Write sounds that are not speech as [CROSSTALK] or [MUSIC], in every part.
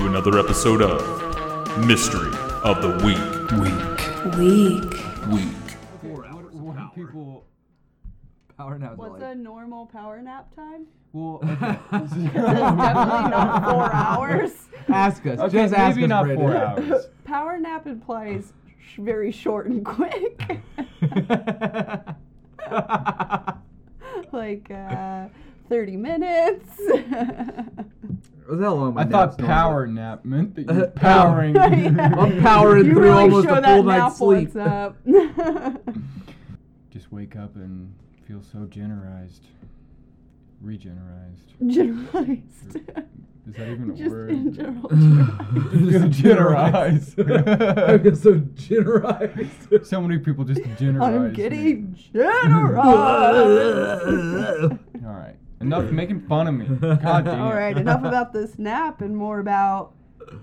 welcome back to another episode of Mystery of the Week. Weak. Weak. Week. What do people power naps What's like? a normal power nap time? Well, [LAUGHS] okay. It's definitely not four hours. ask us. Okay, Just ask maybe us, not Brandon. four hours. [LAUGHS] Power nap implies sh- very short and quick. [LAUGHS] like uh, 30 minutes. Was that long? my I thought naps power nap meant that Uh, you're [LAUGHS] powering. [LAUGHS] I'm powering you through really almost show a that full nap night's sleep. Up. [LAUGHS] Just wake up and feel so generized. Regenerized. Generalized. Is that even a Just word? in general. Feel generized. I feel so generalized. so many people just generalize. I'm me. getting generalized. All right. Enough making fun of me. God damn. All right, enough about the snap and more about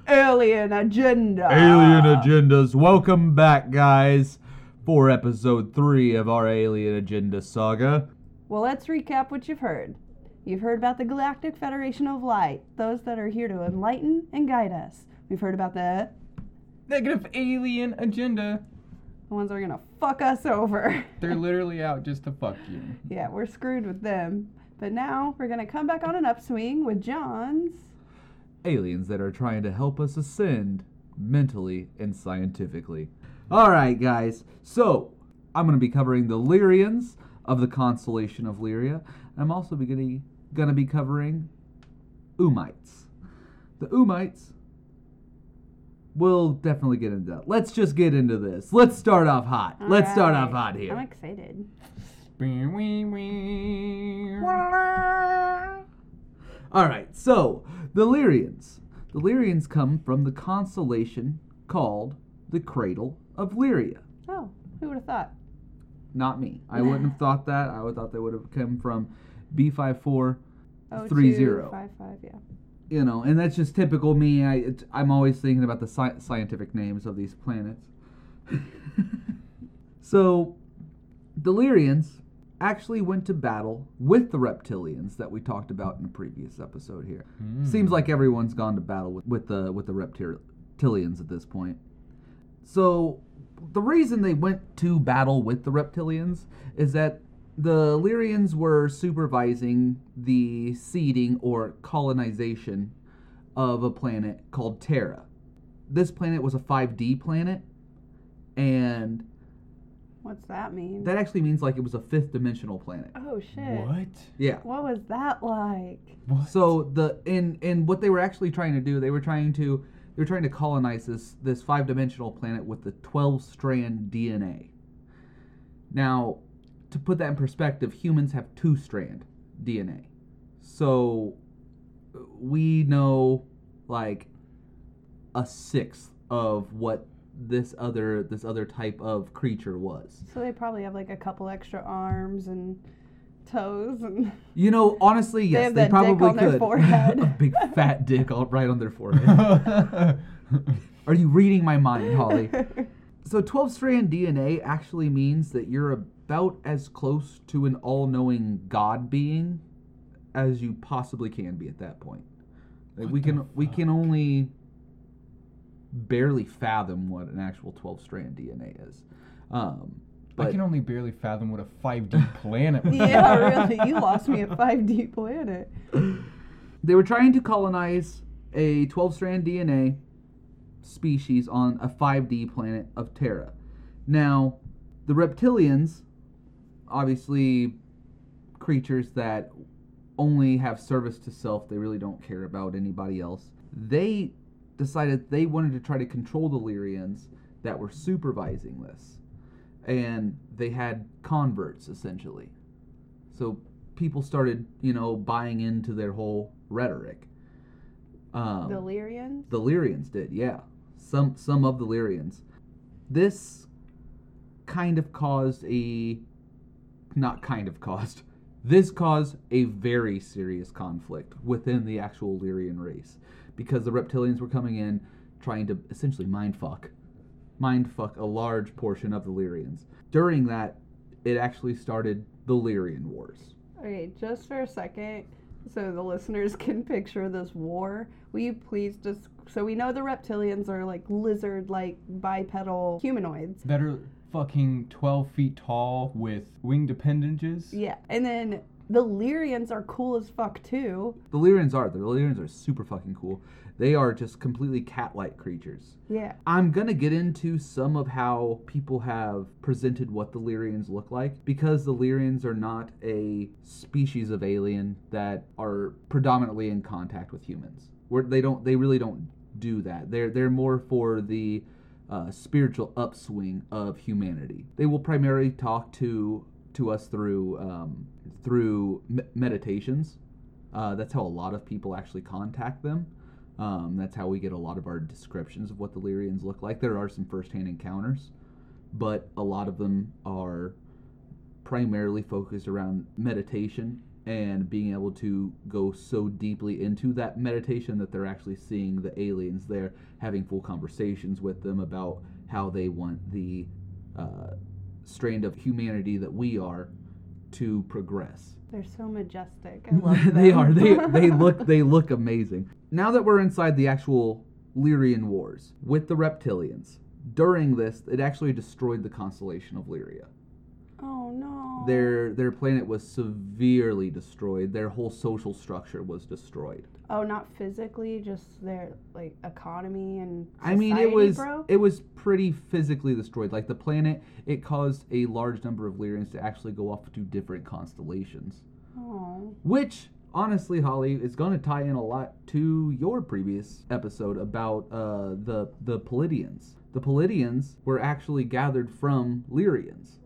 alien agenda. Alien agendas. Welcome back, guys, for episode three of our Alien Agenda saga. Well, let's recap what you've heard. You've heard about the Galactic Federation of Light, those that are here to enlighten and guide us. We've heard about the, Negative alien agenda. the ones that are gonna fuck us over. They're literally out just to fuck you. [LAUGHS] yeah, we're screwed with them. But now we're gonna come back on an upswing with John's. aliens that are trying to help us ascend mentally and scientifically. All right, guys. So I'm going to be covering the Lyrians of the constellation of Lyria. I'm also going to be covering Ummites. The Ummites. We'll definitely get into that. Let's just get into this. Let's start off hot. Let's start off hot here. I'm excited. All right, so the Lyrians. The Lyrians come from the constellation called the Cradle of Lyria. Oh, who would have thought? Not me. I wouldn't have thought that. I would have thought they would have come from B54. Oh, Three two, zero. five, five, yeah. You know, and that's just typical me. I it, I'm always thinking about the sci- scientific names of these planets. [LAUGHS] so, the Lyrians actually went to battle with the reptilians that we talked about in a previous episode here. Hmm. Seems like everyone's gone to battle with, with the with the reptilians at this point. So the reason they went to battle with the reptilians is that the Lyrians were supervising the seeding or colonization of a planet called Terra. This planet was a 5D planet, and What's that mean? that actually means like it was a fifth dimensional planet. oh shit. What? Yeah. What was that like? What? So the in in what they were actually trying to do, they were trying to they were trying to colonize this this five dimensional planet with the twelve strand DNA. Now, to put that in perspective, humans have two strand DNA. So we know like a sixth of what this other this other type of creature was. So they probably have like a couple extra arms and toes and You know, honestly, [LAUGHS] yes, have they, that dick probably on their could. [LAUGHS] forehead. a big fat dick all right on their forehead. [LAUGHS] Are you reading my mind, Holly? So 12 strand DNA actually means that you're about as close to an all-knowing god being as you possibly can be at that point. Like we can we can only barely fathom what an actual 12 strand DNA is. Um, I can only barely fathom what a 5D [LAUGHS] planet would yeah, really, you lost me at 5D planet. They were trying to colonize a 12 strand DNA species on a 5D planet of Terra. Now, the reptilians, obviously creatures that only have service to self, they really don't care about anybody else. They decided they wanted to try to control the Lyrians that were supervising this. And they had converts essentially. So people started, you know, buying into their whole rhetoric. Um, The Lyrians? the Lyrians did, yeah. Some some of the Lyrians. This kind of caused a not kind of caused. [LAUGHS] This caused a very serious conflict within the actual Lyrian race because the reptilians were coming in trying to essentially mind fuck mind fuck a large portion of the Lyrians. During that, it actually started the Lyrian Wars. Okay, just for a second. so the listeners [LAUGHS] can picture this war, will you please just so we know the reptilians are like lizard-like bipedal humanoids. That are fucking 12 feet tall with winged appendages. Yeah, and then the Lyrians are cool as fuck too. The Lyrians are. The Lyrians are super fucking cool. They are just completely cat-like creatures. Yeah. I'm gonna get into some of how people have presented what the Lyrians look like because the Lyrians are not a species of alien that are predominantly in contact with humans. Where they don't, they really don't do that. They're they're more for the uh, spiritual upswing of humanity. They will primarily talk to to us through um, through me- meditations. Uh, that's how a lot of people actually contact them. Um, that's how we get a lot of our descriptions of what the Lyrians look like. There are some firsthand encounters, but a lot of them are primarily focused around meditation and being able to go so deeply into that meditation that they're actually seeing the aliens there, having full conversations with them about how they want the uh, strain of humanity that we are to progress. They're so majestic. I [LAUGHS] love they are. They they [LAUGHS] look they look amazing. Now that we're inside the actual Lyrian wars with the reptilians, during this it actually destroyed the constellation of Lyria. Oh no. Their their planet was severely destroyed. Their whole social structure was destroyed. Oh, not physically, just their like economy and. I mean, it was broke? it was pretty physically destroyed. Like the planet, it caused a large number of Lyrians to actually go off to different constellations. Oh. Which, honestly, Holly, is going to tie in a lot to your previous episode about uh, the the Palladians. The Palladians were actually gathered from Lyrians.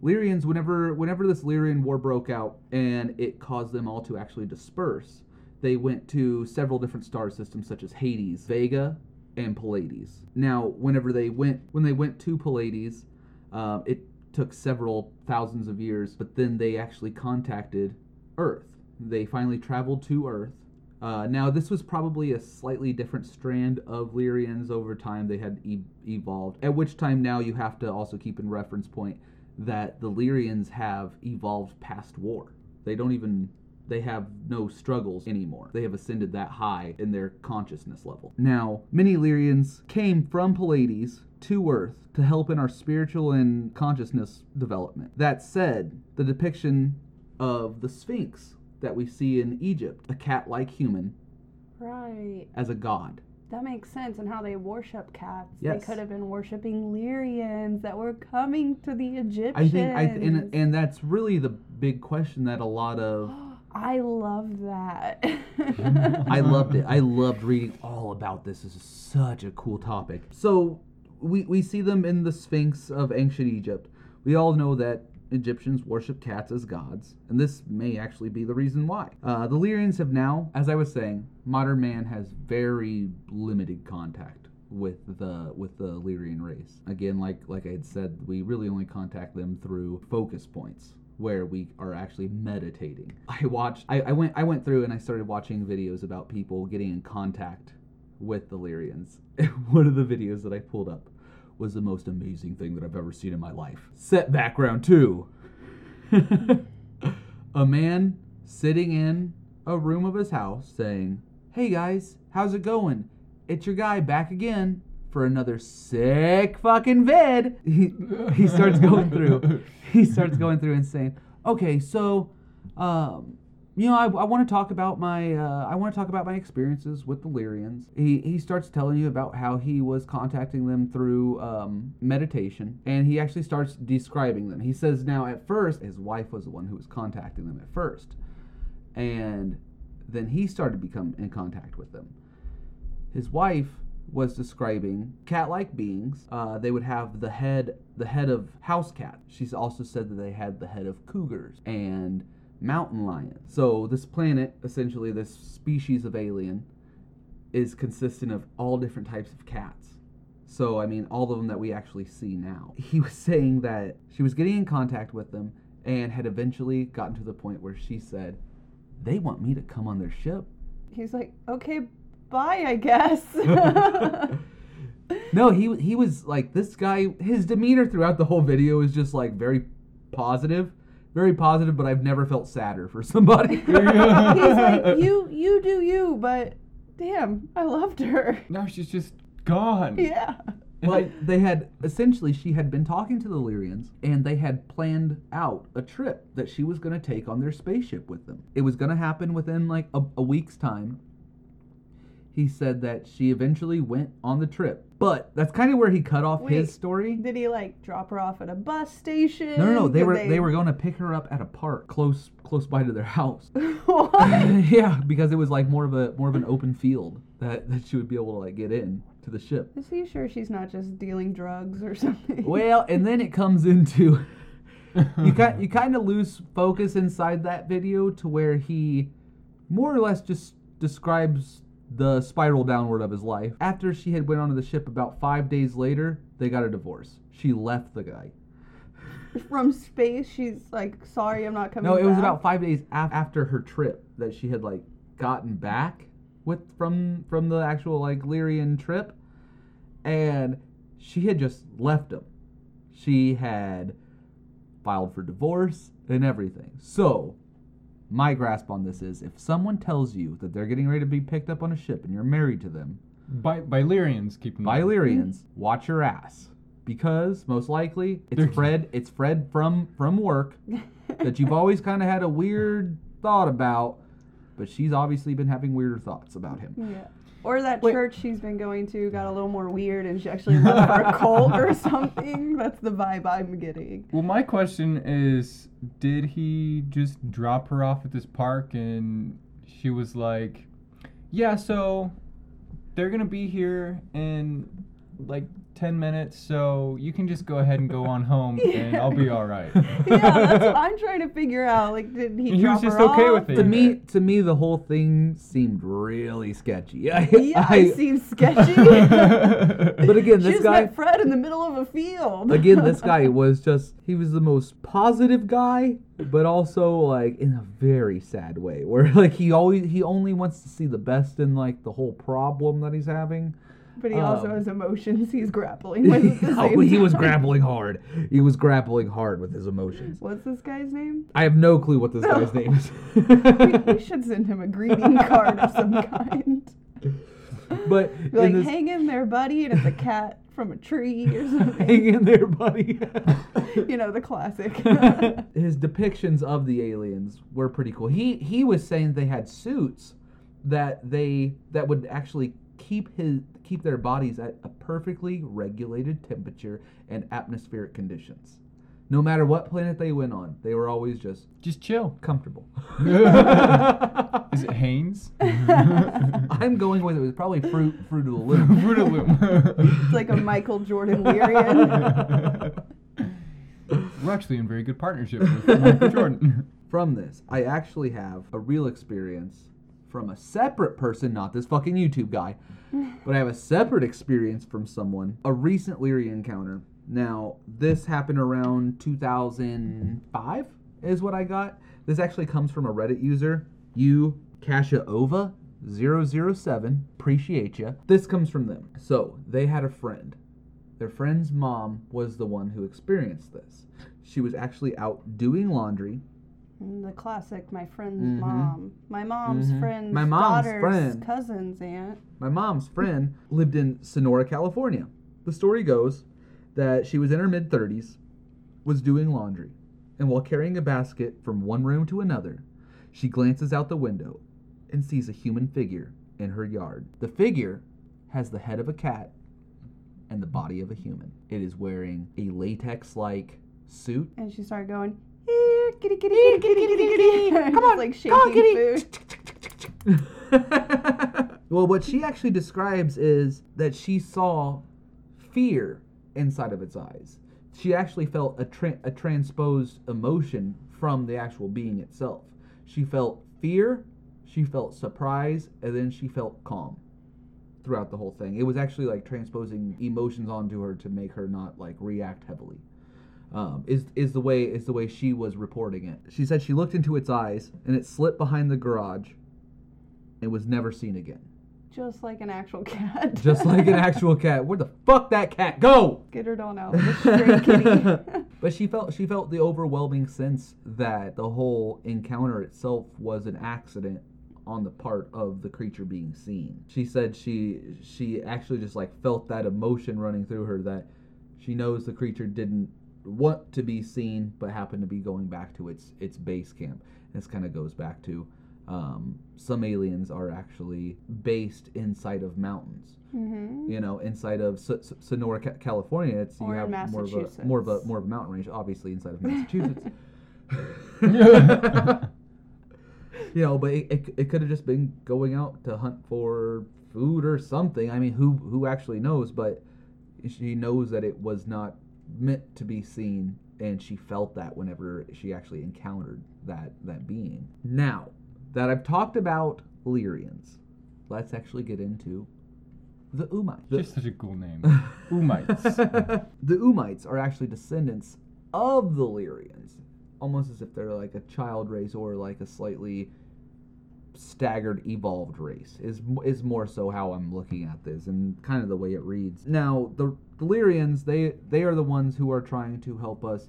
Lyrians, whenever whenever this Lyrian war broke out and it caused them all to actually disperse, they went to several different star systems such as Hades, Vega, and Pallades. Now, whenever they went when they went to Pallades, um, it took several thousands of years, but then they actually contacted Earth. They finally traveled to Earth. Uh, now, this was probably a slightly different strand of Lyrians over time. They had e- evolved. At which time, now you have to also keep in reference point that the Lyrians have evolved past war. They don't even they have no struggles anymore. They have ascended that high in their consciousness level. Now, many Lyrians came from Pallades to Earth to help in our spiritual and consciousness development. That said, the depiction of the Sphinx that we see in Egypt, a cat like human, Right. as a god. That makes sense. And how they worship cats. Yes. They could have been worshiping Lyrians that were coming to the Egyptians. I think, I, and, and that's really the big question that a lot of [GASPS] [GASPS] I love that. [LAUGHS] I loved it. I loved reading all about this. This is such a cool topic. So we we see them in the Sphinx of ancient Egypt. We all know that Egyptians worship cats as gods, and this may actually be the reason why. Uh, the Lyrians have now, as I was saying, modern man has very limited contact with the with the Lyrian race. Again, like like I had said, we really only contact them through focus points where we are actually meditating. I watched I, I went I went through and I started watching videos about people getting in contact with the Lyrians. [LAUGHS] One of the videos that I pulled up was the most amazing thing that I've ever seen in my life. Set background two. [LAUGHS] a man sitting in a room of his house saying, Hey guys, how's it going? It's your guy back again for another sick fucking vid. He, he starts going through. He starts going through and saying, Okay, so um you know, I, I want to talk about my uh, I want to talk about my experiences with the Lyrians. He he starts telling you about how he was contacting them through um, meditation, and he actually starts describing them. He says now at first his wife was the one who was contacting them at first, and then he started to become in contact with them. His wife was describing cat-like beings. Uh, they would have the head the head of house cat. She's also said that they had the head of cougars and mountain lion. So this planet, essentially this species of alien, is consistent of all different types of cats. So I mean all of them that we actually see now. [LAUGHS] He was saying that she was getting in contact with them and had eventually gotten to the point where she said, They want me to come on their ship. He's like, okay, bye, I guess. [LAUGHS] No, he he was like this guy. His demeanor throughout the whole video is just like very positive, very positive, but I've never felt sadder for somebody. [LAUGHS] He's like, you, you do you, but damn, I loved her. now she's just gone. Yeah. well, they had essentially she had been talking to the Lyrians, and they had planned out a trip that she was going to take on their spaceship with them. It was going to happen within like a, a week's time. He said that she eventually went on the trip, but that's kind of where he cut off Wait, his story. Did he like drop her off at a bus station? No, no, no. They Did were they were going to pick her up at a park close close by to their house. [LAUGHS] what? [LAUGHS] yeah, because it was like more of a more of an open field that, that she would be able to like get in to the ship. Is he sure she's not just dealing drugs or [LAUGHS] something? Well, and then it comes into you kind you kind of lose focus inside that video to where he more or less just describes the spiral downward of his life. After she had went onto the ship about 5 days later, they got a divorce. She left the guy. From space, she's like, sorry, I'm not coming No, it was about 5 days af- after her trip that she had like gotten back with from from the actual like Lyrian trip and she had just left him. She had filed for divorce and everything. So, my grasp on this is if someone tells you that they're getting ready to be picked up on a ship and you're married to them, By Lyrians keep in by mind. Lyrians, watch your ass. Because most likely They're- it's Fred it's Fred from from work that you've always [LAUGHS] kind of had a weird thought about, but she's obviously been having weirder thoughts about him. Yeah. Or that Wait. church she's been going to got a little more weird and she actually [LAUGHS] left for a cult or something. That's the vibe I'm getting. Well, my question is, did he just drop her off at this park and she was like, "Yeah, so they're gonna be here in like ten minutes, so you can just go ahead and go on home, [LAUGHS] and I'll be all right." [LAUGHS] Yeah, that's what [LAUGHS] I'm trying to figure out. Like, did he And he drop was just her okay off? with it. To me, to me, the whole thing seemed really sketchy. I, Yeah, I- it seems sketchy. but again, this just guy, met Fred in the middle of a field. again, this guy was just—he was the most positive guy, but also like in a very sad way, where like he always he only wants to see the best in like the whole problem that he's having. But he also um, has emotions he's grappling [LAUGHS] with oh, he was grappling hard. He was grappling hard with his emotions. What's this guy's name? I have no clue what this guy's name is. [LAUGHS] we, we should send him a greeting card of some kind. [LAUGHS] but like, this, hang in there, buddy, and it's a cat from a tree or something. hang in there, buddy. you know, the classic. His depictions of the aliens were pretty cool. He he was saying they had suits that they that would actually keep his keep their bodies at a perfectly regulated temperature and atmospheric conditions. No matter what planet they went on, they were always just just chill. comfortable. [LAUGHS] Is it Hanes? [LAUGHS] I'm going with it. It was probably fruit fruit of the loom. [LAUGHS] Fruit of Loom. it's like a Michael Jordan Lyrian. We're actually in very good partnership with Michael Jordan. From this, I actually have a real experience from a separate person, not this fucking YouTube guy, [LAUGHS] but I have a separate experience from someone, a recent Leary encounter. Now, this happened around 2005, is what I got. This actually comes from a Reddit user, you Kasha Ova 007. Appreciate you. This comes from them. So, they had a friend. Their friend's mom was the one who experienced this. She was actually out doing laundry the classic, my friend's Mhm. mom. My mom's Mhm. friend's My mom's daughter's friend. cousin's aunt. My mom's friend lived in Sonora, California. The story goes that she was in her mid 30s, was doing laundry, and while carrying a basket from one room to another, she glances out the window and sees a human figure in her yard. The figure has the head of a cat and the body of a human. It is wearing a latex like suit. And she started going, here, kitty, kitty, kitty, kitty, kitty, kitty. Come on, like shaking Come on, kitty. [LAUGHS] well, what she actually describes is that she saw fear inside of its eyes. She actually felt a, tra- a transposed emotion from the actual being itself. She felt fear, she felt surprise, and then she felt calm throughout the whole thing. It was actually like transposing emotions onto her to make her not like react heavily. Um, is is the way is the way she was reporting it. She said she looked into its eyes and it slipped behind the garage and was never seen again. Just like an actual cat. [LAUGHS] Just like an actual cat. Where the fuck that cat go? Get her on out. The stray kitty. [LAUGHS] But she felt she felt the overwhelming sense that the whole encounter itself was an accident on the part of the creature being seen. She said she she actually just like felt that emotion running through her that she knows the creature didn't want to be seen but happened to be going back to its its base camp. This kind of goes back to um, some aliens are actually based inside of mountains. Mm-hmm. You know, inside of S- S- Sonora, Ca- California, it's Or you have more of a more of a more of a mountain range. Obviously, inside of Massachusetts. [LAUGHS] [LAUGHS] you know, but it, it, it could have just been going out to hunt for food or something. I mean, who who actually knows? But she knows that it was not meant to be seen, and she felt that whenever she actually encountered that that being. Now that I've talked about Lyrians, let's actually get into the Ummites. The- Just such a cool name. Ummites. [LAUGHS] the Ummites are actually descendants of the Lyrians, almost as if they're like a child race or like a slightly staggered evolved race is is more so how I'm looking at this and kind of the way it reads. Now, the, the Lyrians, they they are the ones who are trying to help us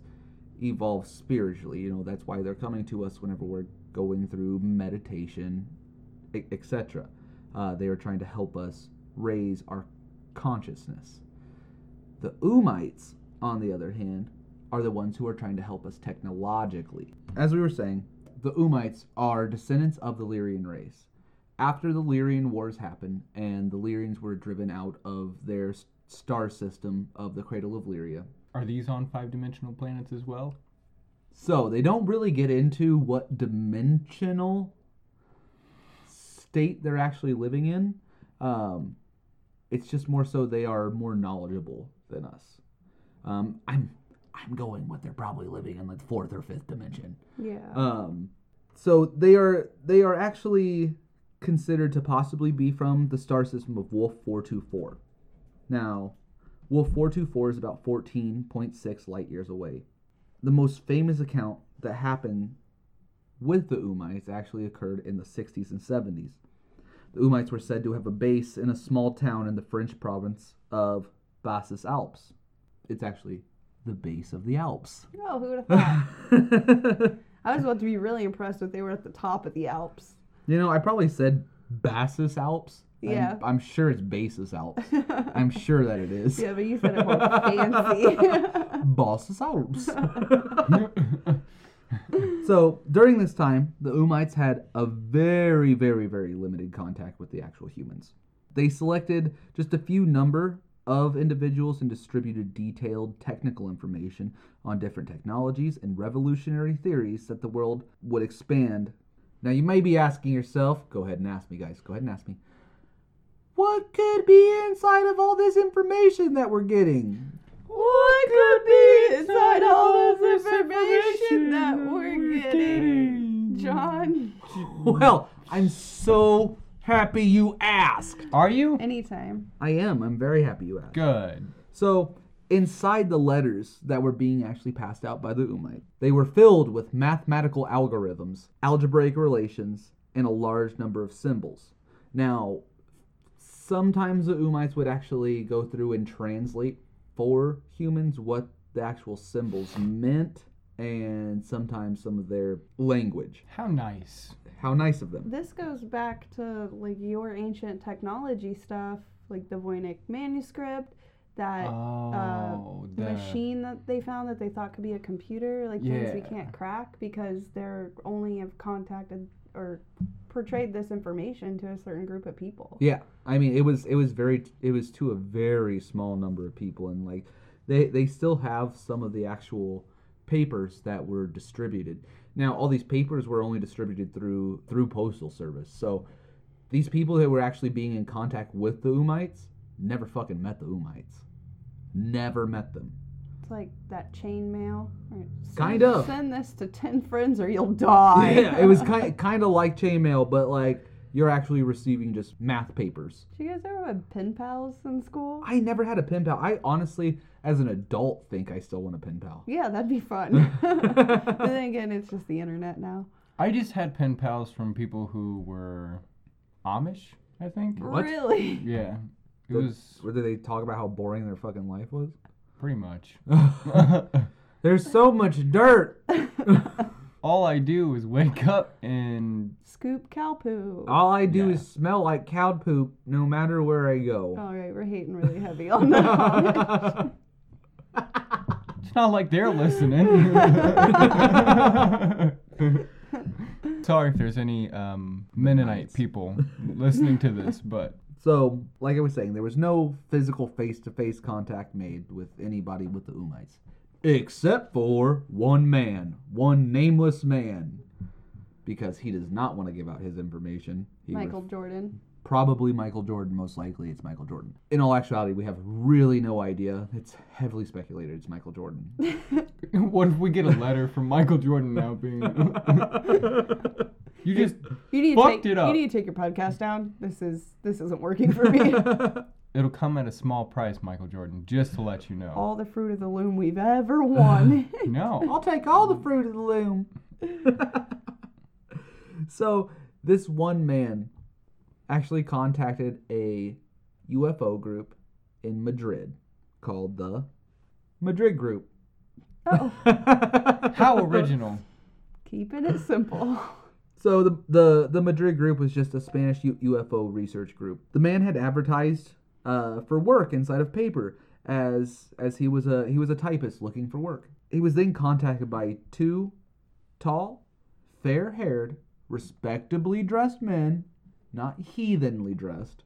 evolve spiritually. You know, that's why they're coming to us whenever we're going through meditation, etc. Uh, they are trying to help us raise our consciousness. The Ummites, on the other hand, are the ones who are trying to help us technologically. As we were saying, the Ummites are descendants of the Lyrian race. After the Lyrian Wars happened and the Lyrians were driven out of their star system of the Cradle of Lyria, Are these on five dimensional planets as well? so they don't really get into what dimensional state they're actually living in. Um, it's just more so they are more knowledgeable than us. Um, I'm I'm going with they're probably living in like fourth or fifth dimension. Yeah. Um, so they are they are actually considered to possibly be from the star system of Wolf 424. Now, Wolf 424 is about 14.6 light years away. The most famous account that happened with the Ummites actually occurred in the 60s and 70s. The Ummites were said to have a base in a small town in the French province of Basses Alps. It's actually the base of the Alps. oh, who would have thought? [LAUGHS] I was about to be really impressed if they were at the top of the Alps. You know, I probably said Bassus Alps. I'm- Yeah. I'm, sure it's Basis Alps. [LAUGHS] I'm sure that it is. yeah, but you said it more fancy. [LAUGHS] Bassus Alps. [LAUGHS] so during this time, the Ummites had a very, very, very limited contact with the actual humans. They selected just a few number of individuals and distributed detailed technical information on different technologies and revolutionary theories that the world would expand. Now, you may be asking yourself, go ahead and ask me, guys, go ahead and ask me, what could be inside of all this information that we're getting? what could be inside all this information that we're getting? John? [LAUGHS] Well, I'm so happy you asked. Are you? Anytime. I am. I'm very happy you asked. Good. So, inside the letters that were being actually passed out by the Ummite, they were filled with mathematical algorithms, algebraic relations, and a large number of symbols. Now, sometimes the Ummites would actually go through and translate for humans what the actual symbols meant, and sometimes some of their language. How nice. How nice of them. This goes back to like your ancient technology stuff, like the Voynich manuscript, that uh, Oh, the machine that they found that they thought could be a computer, like things we can't crack because they're only have contacted or portrayed this information to a certain group of people. Yeah, I mean, it was it was very it was to a very small number of people, and like they they still have some of the actual papers that were distributed. Now, all these papers were only distributed through through postal service, so these people that were actually being in contact with the Ummites never fucking met the Ummites, never met them. It's like that chain mail. Send- Kind of. Send this to ten friends or you'll die. Yeah, it was [LAUGHS] kind kind of like chain mail, but like you're actually receiving just math papers. Did you guys ever have pen pals in school? I never had a pen pal. I honestly, as an adult, think I still want a pen pal. Yeah, that'd be fun. [LAUGHS] but then again, it's just the internet now. I just had pen pals from people who were Amish, I think. What? Really? Yeah. It The- was Where did they talk about how boring their fucking life was? Pretty much. [LAUGHS] [LAUGHS] There's so much dirt. [LAUGHS] All I do is wake up and Scoop cow poo. All I do Yeah. is smell like cow poop no matter where I go. All right, we're hating really heavy on that. it's not like they're listening. Sorry if there's any um, Mennonite people listening to this, but So, like I was saying, there was no physical face to face contact made with anybody with the Ummites. Except for one man, one nameless man. Because he does not want to give out his information. He Michael Jordan. probably Michael Jordan, most likely it's Michael Jordan. In all actuality, we have really no idea. It's heavily speculated it's Michael Jordan. [LAUGHS] what if we get a letter from Michael Jordan now being. [LAUGHS] you just. You need to Fucked take, it up. You need to take your podcast down. This is this isn't working for me. [LAUGHS] It'll come at a small price, Michael Jordan, just to let you know. All the fruit of the loom we've ever won. [LAUGHS] No. [LAUGHS] I'll take all the fruit of the loom. so this one man actually contacted a UFO group in Madrid called the Madrid Group. oh, How original. keeping it simple. So the the the Madrid group was just a Spanish UFO research group. The man had advertised uh, for work inside of paper as as he was a he was a typist looking for work. He was then contacted by two tall, fair-haired, respectably dressed men, not heathenly dressed.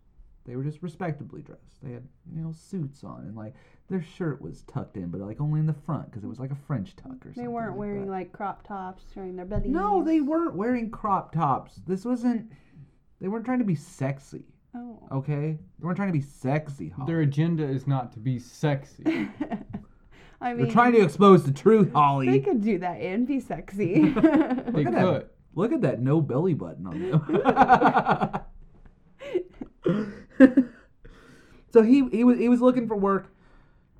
They were just respectably dressed. They had you know suits on and like their shirt was tucked in, but like only in the front because it was like a French tuck or something. They weren't like wearing that. like crop tops, showing their bellies. No, they weren't wearing crop tops. This wasn't. They weren't trying to be sexy. Oh. Okay, they weren't trying to be sexy. Holly. Their agenda is not to be sexy. [LAUGHS] I mean, They're trying to expose the truth, Holly. they Holly. could do that and be sexy. [LAUGHS] [LAUGHS] They at could. that. Look at that no belly button on them. [LAUGHS] so he he was he was looking for work,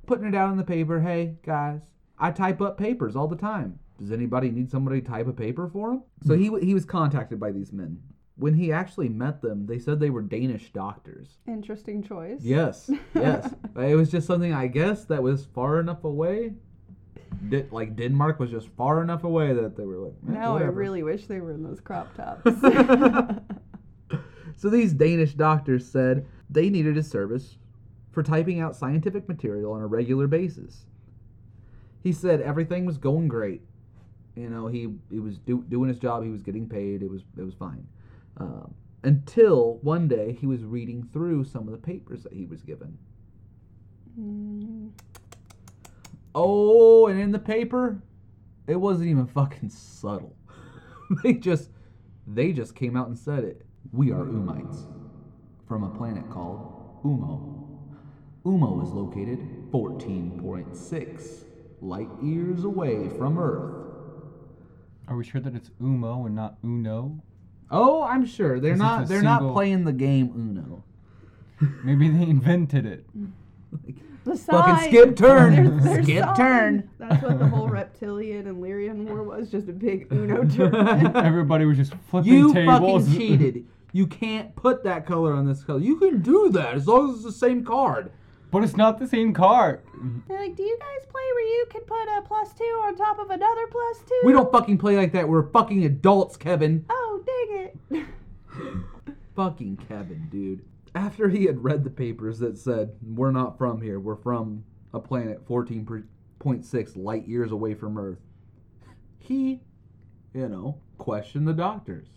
putting it out in the paper. Hey guys, I type up papers all the time. Does anybody need somebody to type a paper for him? So he he was contacted by these men. When he actually met them, they said they were Danish doctors. Interesting choice. Yes, yes. [LAUGHS] it was just something I guess that was far enough away. Like Denmark was just far enough away that they were like. eh, Now I really wish they were in those crop [LAUGHS] tops. So these Danish doctors said they needed his service for typing out scientific material on a regular basis. He said everything was going great. You know, he he was do, doing his job. He was getting paid. It was it was fine. Um, until one day he was reading through some of the papers that he was given. Mm, Oh, and in the paper, it wasn't even fucking subtle. [LAUGHS] they just they just came out and said it. We are Ummites from a planet called Ummo. Ummo is located 14.6 light years away from Earth. Are we sure that it's Ummo and not Uno? Oh, I'm sure they're not they're single- not playing the game Uno. Maybe they invented it. [LAUGHS] the Fucking skip turn. There's- there's skip sign. turn. That's what the whole reptilian and Lyrian war was, just a big Uno [LAUGHS] tournament. Everybody was just flipping You tables. You fucking cheated. You can't put that color on this color. You can do that as long as it's the same card. But it's not the same card. They're like, do you guys play where you can put a plus two on top of another plus two? We don't fucking play like that. We're fucking adults, Kevin. Oh, dang it. [LAUGHS] Fucking Kevin, dude. After he had read the papers that said, we're not from here, we're from a planet 14.6 light years away from Earth, he, you know, questioned the doctors.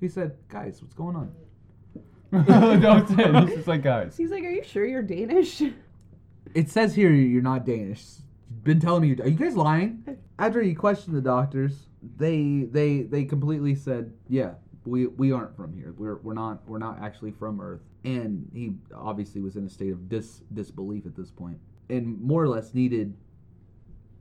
He said, guys, what's going on? [LAUGHS] That's it. He's just like, [LAUGHS] guys. He's like, are you sure you're Danish? It says here you're not Danish. Been telling me, you are you guys lying? [LAUGHS] After he questioned the doctors, they they they completely said, yeah, we we aren't from here. We're we're not we're not actually from Earth. And he obviously was in a state of dis disbelief at this point, and more or less needed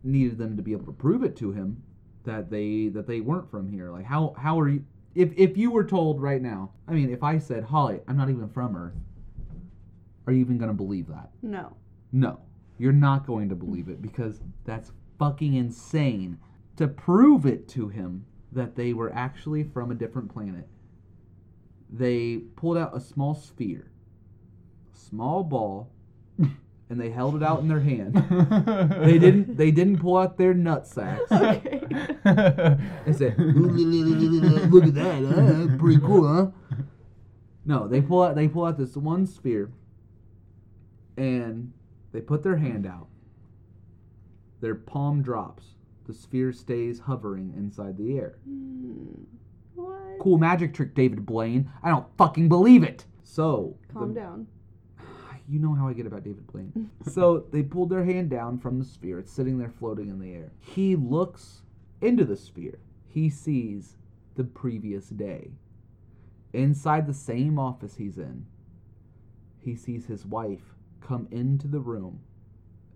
needed them to be able to prove it to him that they that they weren't from here. Like how how are you? If if you were told right now, I mean, if I said, Holly, I'm not even from Earth, are you even gonna believe that? No. No, you're not going to believe it because that's fucking insane. To prove it to him that they were actually from a different planet, they pulled out a small sphere, a small ball, and [LAUGHS] and they held it out in their hand. [LAUGHS] They didn't. They didn't pull out their nut sacks [LAUGHS] Okay. and say, "Look at that, huh? Pretty cool, huh?" No, they pull out. They pull out this one sphere, and they put their hand out. Their palm drops. The sphere stays hovering inside the air. Hmm. What? Cool magic trick, David Blaine. I don't fucking believe it. So, Calm the- down. [SIGHS] you know how I get about David Blaine. [LAUGHS] so they pulled their hand down from the sphere. It's sitting there floating in the air. He looks into the sphere. He sees the previous day. Inside the same office he's in, he sees his wife come into the room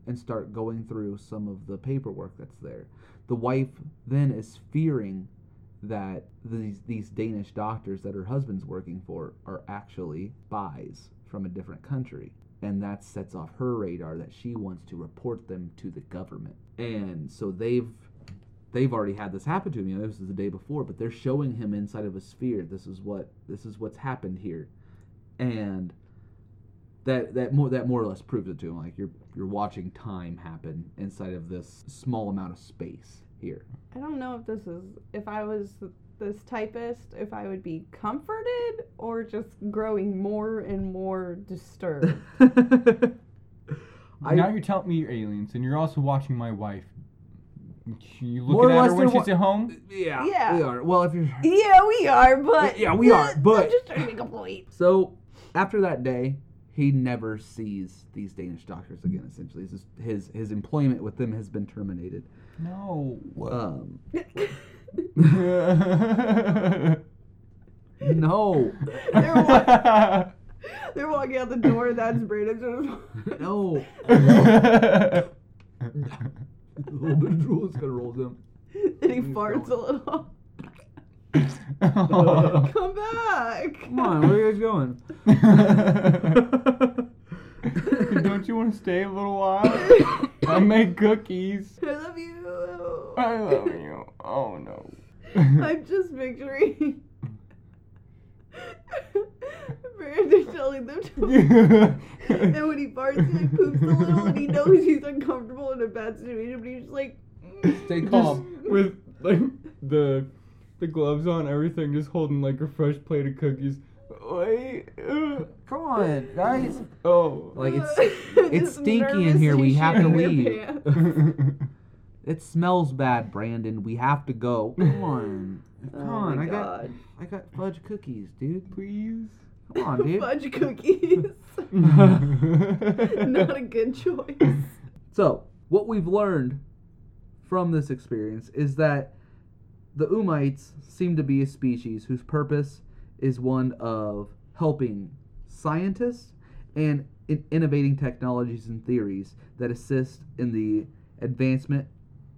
and start going through some of the paperwork that's there. The wife then is fearing that these these Danish doctors that her husband's working for are actually spies from a different country. And that sets off her radar that she wants to report them to the government. And so they've they've already had this happen to him. You know, this is the day before, but they're showing him inside of a sphere. This is what this is what's happened here. And that that more that more or less proves it to him. Like you're you're watching time happen inside of this small amount of space here. I don't know if this is if I was this typist, if I would be comforted or just growing more and more disturbed. [LAUGHS] I- now you're telling me you're aliens, and you're also watching my wife. You More or looking at less her when she's wa- at home? yeah, Yeah. we are. Well, if you're yeah, we are, but Yeah, we are, [LAUGHS] but- I'm just trying to make a point. so after that day, he never sees these Danish doctors again. Essentially, just his his employment with them has been terminated. No. Um, [LAUGHS] no, They're, wa- they're walking out the door. That's Brandon. no. a little bit of drool is gonna roll them. and he farts a little. [LAUGHS] Come back. Come on, where are you guys going? [LAUGHS] Don't you want to stay a little while? [LAUGHS] I make cookies. I love you. I love you. Oh no. I'm just picturing Brandon telling them to. and when he farts, he like poops a little, and he knows he's uncomfortable in a bad situation, but he's just like, Stay mm. Just calm. with like the the gloves on, everything, just holding like a fresh plate of cookies. Wait. Come on, guys. Oh. Like it's [LAUGHS] it's stinky in here. We have to leave. [LAUGHS] It smells bad, Brandon. We have to go. Come [LAUGHS] on. Come Oh on. my I got I got fudge cookies, dude. Please. Come on, dude. Fudge cookies. Not a good choice. So, what we've learned from this experience is that the Ummites seem to be a species whose purpose is one of helping scientists and in innovating technologies and theories that assist in the advancement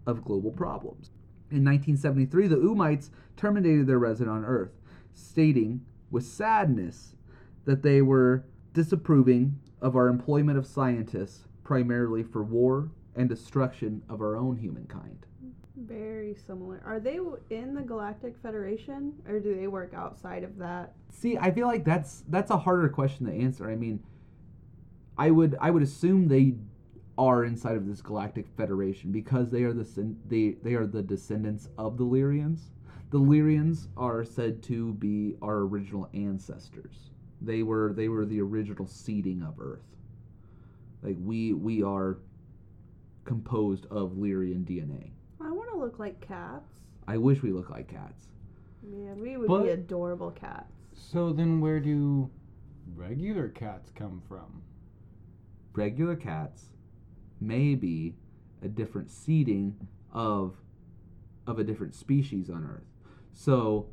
of global problems. In 1973, the Ummites terminated their residence on Earth, stating with sadness that they were disapproving of our employment of scientists primarily for war and destruction of our own humankind. Very similar. Are they in the Galactic Federation, or do they work outside of that? See, I feel like that's that's a harder question to answer. I mean, I would I would assume they are inside of this galactic federation because they are the they they are the descendants of the Lyrians. The Lyrians are said to be our original ancestors. They were they were the original seeding of Earth. Like we we are composed of Lyrian DNA. I want look like cats. I wish we looked like cats. Man, we would But- be adorable cats. so then, where do regular cats come from? regular cats may be a different seeding of of a different species on earth so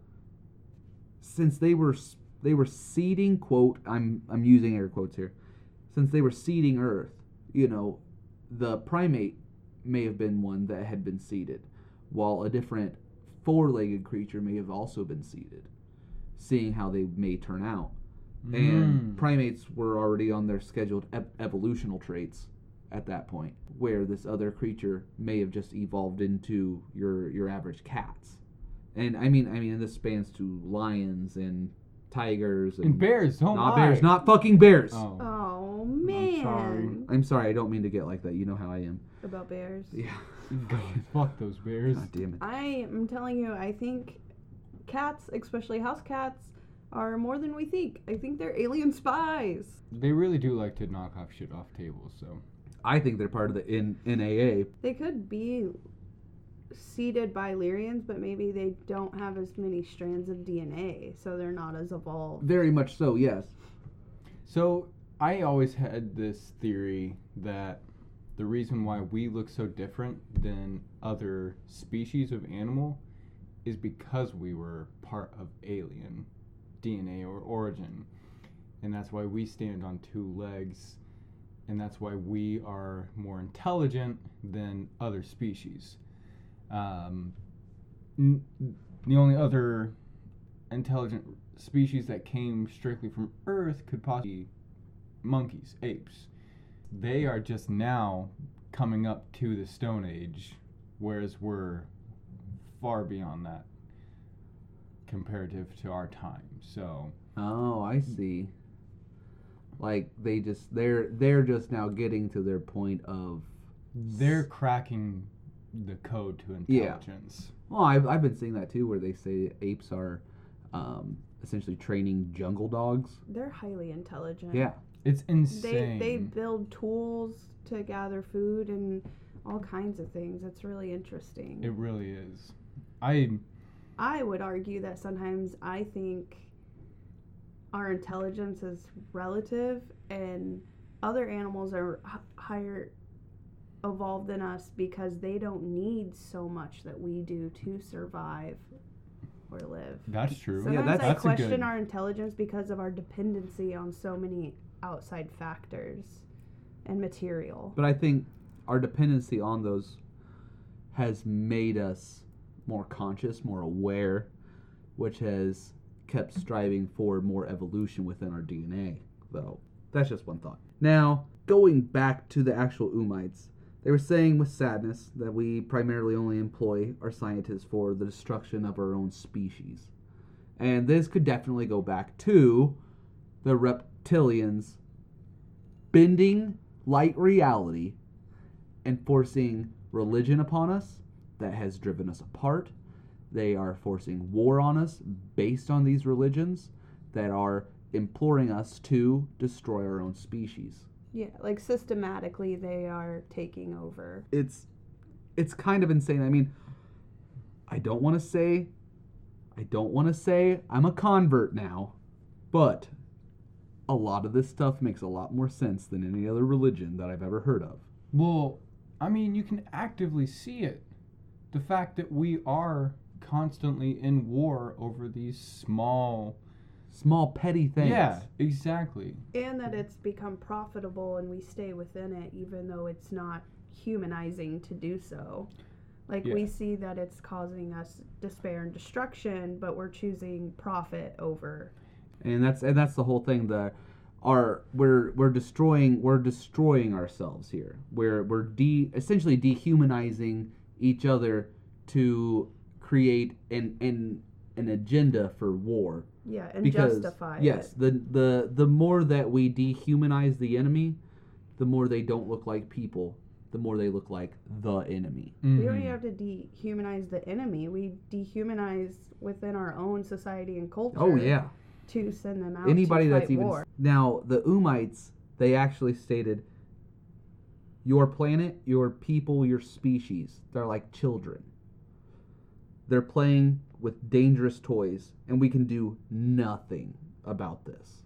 since they were s- they were seeding quote i'm i'm using air quotes here since they were seeding earth you know the primate may have been one that had been seeded while a different four-legged creature may have also been seeded seeing how they may turn out and Mm. primates were already on their scheduled ev- evolutional traits at that point where this other creature may have just evolved into your your average cats and i mean i mean and this spans to lions and tigers and, And bears, don't not lie. bears not fucking bears Oh. Oh man. man. sorry. I'm sorry. I don't mean to get like that. You know how I am. About bears. Yeah. [LAUGHS] [LAUGHS] God, fuck those bears. God damn it. I am telling you, I think cats, especially house cats, are more than we think. I think they're alien spies. They really do like to knock off shit off tables, so. I think they're part of the in NAA. They could be seeded by Lyrians, but maybe they don't have as many strands of DNA, so they're not as evolved. Very much so. Yes. So I always had this theory that the reason why we look so different than other species of animal is because we were part of alien DNA or origin. And that's why we stand on two legs. And that's why we are more intelligent than other species. Um, n- the only other intelligent species that came strictly from Earth could possibly be monkeys, apes. They are just now coming up to the Stone Age, whereas we're far beyond that comparative to our time. So Oh, I see. Like they just they're they're just now getting to their point of they're cracking the code to Yeah. intelligence. well, I've I've been seeing that too, where they say apes are um, essentially training jungle dogs. They're highly intelligent. Yeah, It's They insane. they build tools to gather food and all kinds of things. It's really interesting. it really is. I I would argue that sometimes I think our intelligence is relative and other animals are h- higher evolved than us because they don't need so much that we do to survive or live. that's true. Sometimes that's- I that's a question good- our intelligence because of our dependency on so many outside factors and material. but I think our dependency on those has made us more conscious, more aware, which has kept striving for more evolution within our DNA. Though that's just one thought. Now, going back to the actual Ummites, they were saying with sadness that we primarily only employ our scientists for the destruction of our own species. And this could definitely go back to the reptilians bending light reality and forcing religion upon us that has driven us apart. They are forcing war on us based on these religions that are imploring us to destroy our own species. Yeah, like systematically they are taking over. It's it's kind of insane. I mean, I don't want to say I don't want to say I'm a convert now, but a lot of this stuff makes a lot more sense than any other religion that I've ever heard of. Well, I mean, you can actively see it. The fact that we are constantly in war over these small. Small petty things. Yeah, exactly. And that it's become profitable and we stay within it even though it's not humanizing to do so. Like we see that it's causing us despair and destruction, but we're choosing profit over. And that's and that's the whole thing the our we're we're destroying we're destroying ourselves here we're we're de essentially dehumanizing each other to create an an an agenda for war Yeah, and because justify yes it. the the the more that we dehumanize the enemy the more they don't look like people the more they look like the enemy mm-hmm. We don't even have to dehumanize the enemy. We dehumanize within our own society and culture. oh yeah To send them out. anybody to that's even war. now the ummites they actually stated your planet your people your species they're like children they're playing with dangerous toys and we can do nothing about this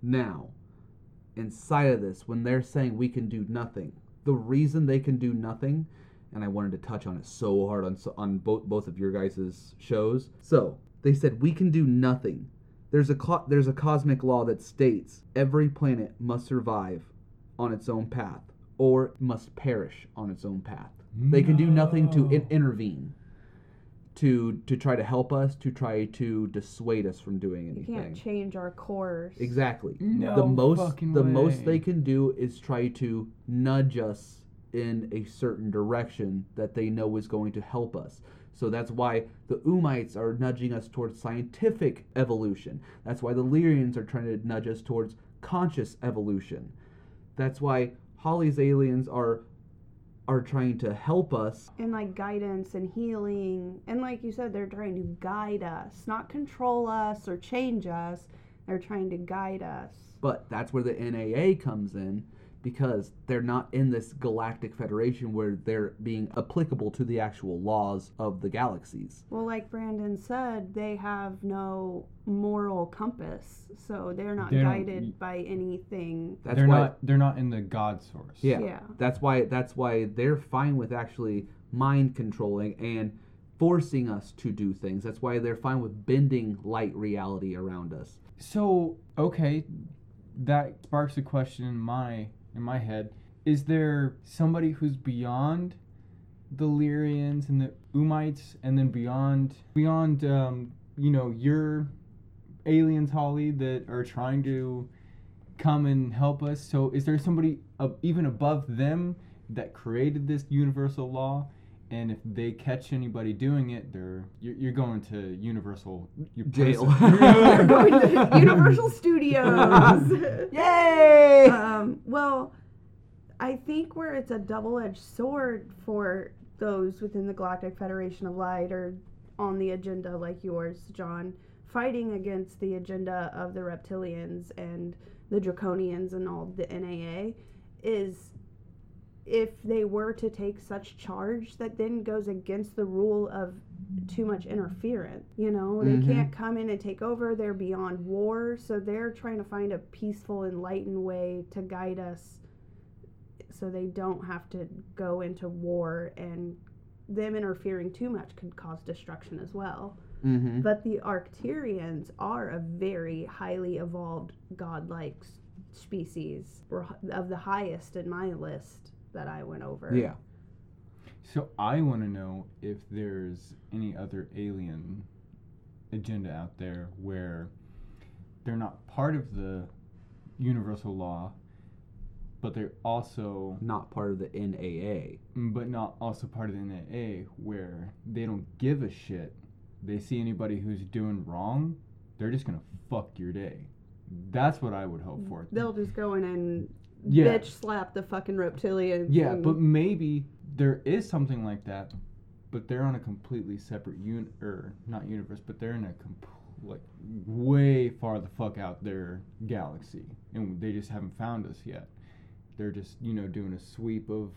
now inside of this when they're saying we can do nothing the reason they can do nothing and I wanted to touch on it so hard on on both both of your guys' shows. So they said we can do nothing. There's a co- there's a cosmic law that states every planet must survive on its own path or must perish on its own path. They can do nothing to in- intervene, to to try to help us, to try to dissuade us from doing You anything. can't change our course. Exactly. No the most fucking the most they can do is try to nudge us in a certain direction that they know is going to help us. So that's why the Ummites are nudging us towards scientific evolution. That's why the Lyrians are trying to nudge us towards conscious evolution. That's why Holly's aliens are are trying to help us. and like guidance and healing and like you said they're trying to guide us not control us or change us they're trying to guide us But that's where the NAA comes in because they're not in this galactic federation where they're being applicable to the actual laws of the galaxies. well like brandon said they have no moral compass so they're not They don't- guided by anything That's they're why not they're not in the God source. Yeah. Yeah. That's why that's why they're fine with actually mind controlling and forcing us to do things. That's why they're fine with bending light reality around us. So okay, that sparks a question in my in my head. Is there somebody who's beyond the Lyrians and the Ummites, and then beyond beyond um, you know your aliens, Holly, that are trying to come and help us? So is there somebody uh, even above them that created this universal law? And if they catch anybody doing it, they're you're, you're going to universal your Jail. [LAUGHS] [LAUGHS] Going to universal [LAUGHS] studios Yay! um, well, I think where it's a double edged sword for those within the Galactic Federation of Light or on the agenda like yours, John, fighting against the agenda of the reptilians and the draconians and all the NAA is if they were to take such charge that then goes against the rule of too much interference you know? They Mhm. can't come in and take over. They're beyond war. So they're trying to find a peaceful enlightened way to guide us so they don't have to go into war and them interfering too much could cause destruction as well. Mm-hmm. but the arcturians are a very highly evolved godlike species of the highest in my list that i went over Yeah. So I want to know if there's any other alien agenda out there where they're not part of the universal law, but they're also, Not part of the NAA. but not also part of the NAA, where they don't give a shit. They see anybody who's doing wrong, they're just gonna fuck your day. That's what I would hope for. they'll just go in and Yeah. bitch slap the fucking reptilians Yeah, and- but maybe there is something like that, but they're on a completely separate un or not universe, but they're in a comp- like way far the fuck out their galaxy, and they just haven't found us yet. They're just you know doing a sweep of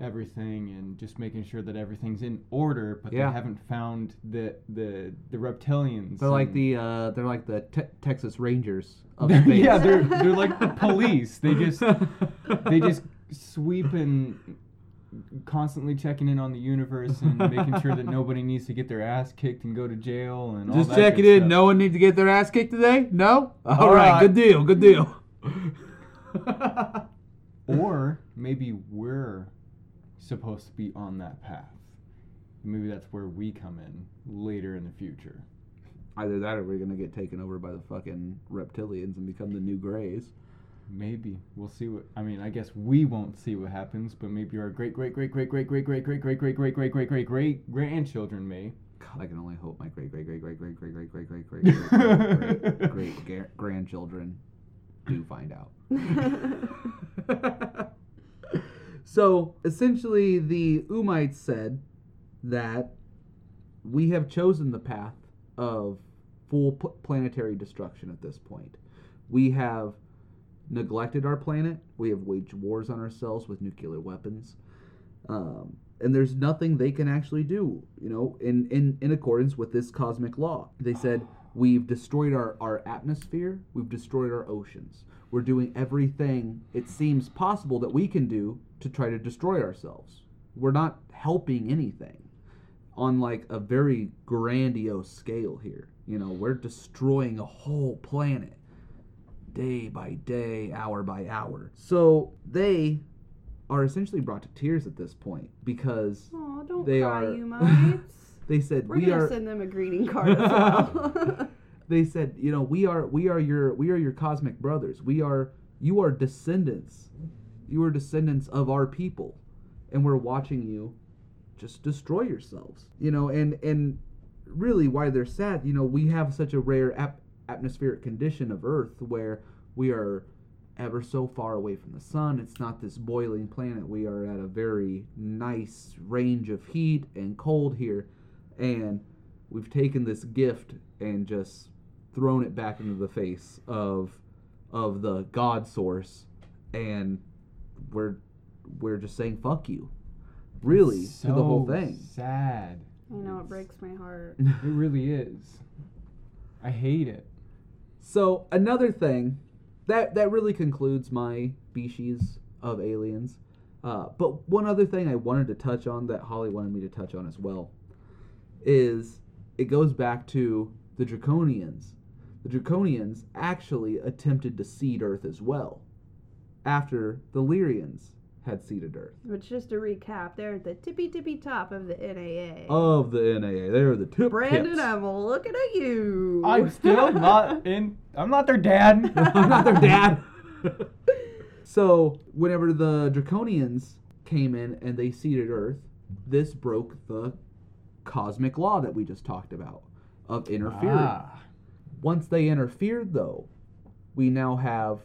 everything and just making sure that everything's in order, but Yeah. they haven't found the the the reptilians. They're like the uh, they're like the te- Texas Rangers of They're- space. yeah, they're [LAUGHS] they're like the police. They just they just sweep and constantly checking in on the universe and making sure that nobody needs to get their ass kicked and go to jail and all Just checking in. stuff. No one needs to get their ass kicked today. No. All All right. right. Good deal. Good deal. Or maybe we're supposed to be on that path. Maybe that's where we come in later in the future. Either that, or we're gonna get taken over by the fucking reptilians and become the new Greys. Maybe we'll see what. I mean, I guess we won't see what happens, but maybe our great great great great great great great great great great great great great great great grandchildren may. God, I can only hope my great great great great great great great great great great great great great great great grandchildren do find out. So essentially, the Ummites said that we have chosen the path of full p- planetary destruction at this point. We have neglected our planet. We have waged wars on ourselves with nuclear weapons. Um, and there's nothing they can actually do, you know, in, in, in accordance with this cosmic law. They said, We've destroyed our, our atmosphere, we've destroyed our oceans. We're doing everything it seems possible that we can do to try to destroy ourselves. We're not helping anything on like a very grandiose scale here. You know, we're destroying a whole planet day by day, hour by hour. So they are essentially brought to tears at this point because Aw, don't They cry, are- you [LAUGHS] mites. they said We're we gonna are send them a greeting card as [LAUGHS] well. [LAUGHS] they said, you know, we are we are your we are your cosmic brothers. We are you are descendants. You are descendants of our people. And we're watching you just destroy yourselves. You know, and and really why they're sad, you know, we have such a rare ap- atmospheric condition of Earth where we are ever so far away from the sun. It's not this boiling planet. We are at a very nice range of heat and cold here. And we've taken this gift and just thrown it back into the face of of the God source and we're we're just saying fuck you. Really, to the whole thing. Sad. I know it breaks my heart. [LAUGHS] It really is. I hate it. So another thing that that really concludes my species of aliens. Uh, but one other thing I wanted to touch on that Holly wanted me to touch on as well is it goes back to the Draconians. The Draconians actually attempted to seed Earth as well after the Lyrians had seeded Earth. Which, just to recap, they're at the tippy tippy top of the NAA. Of the NAA, they're the tip Brandon, tips. I'm looking at you. I'm still [LAUGHS] not in. I'm not their dad. [LAUGHS] I'm not their dad. [LAUGHS] so, whenever the Draconians came in and they seeded Earth, this broke the cosmic law that we just talked about of interfering. Ah. Once they interfered, though, we now have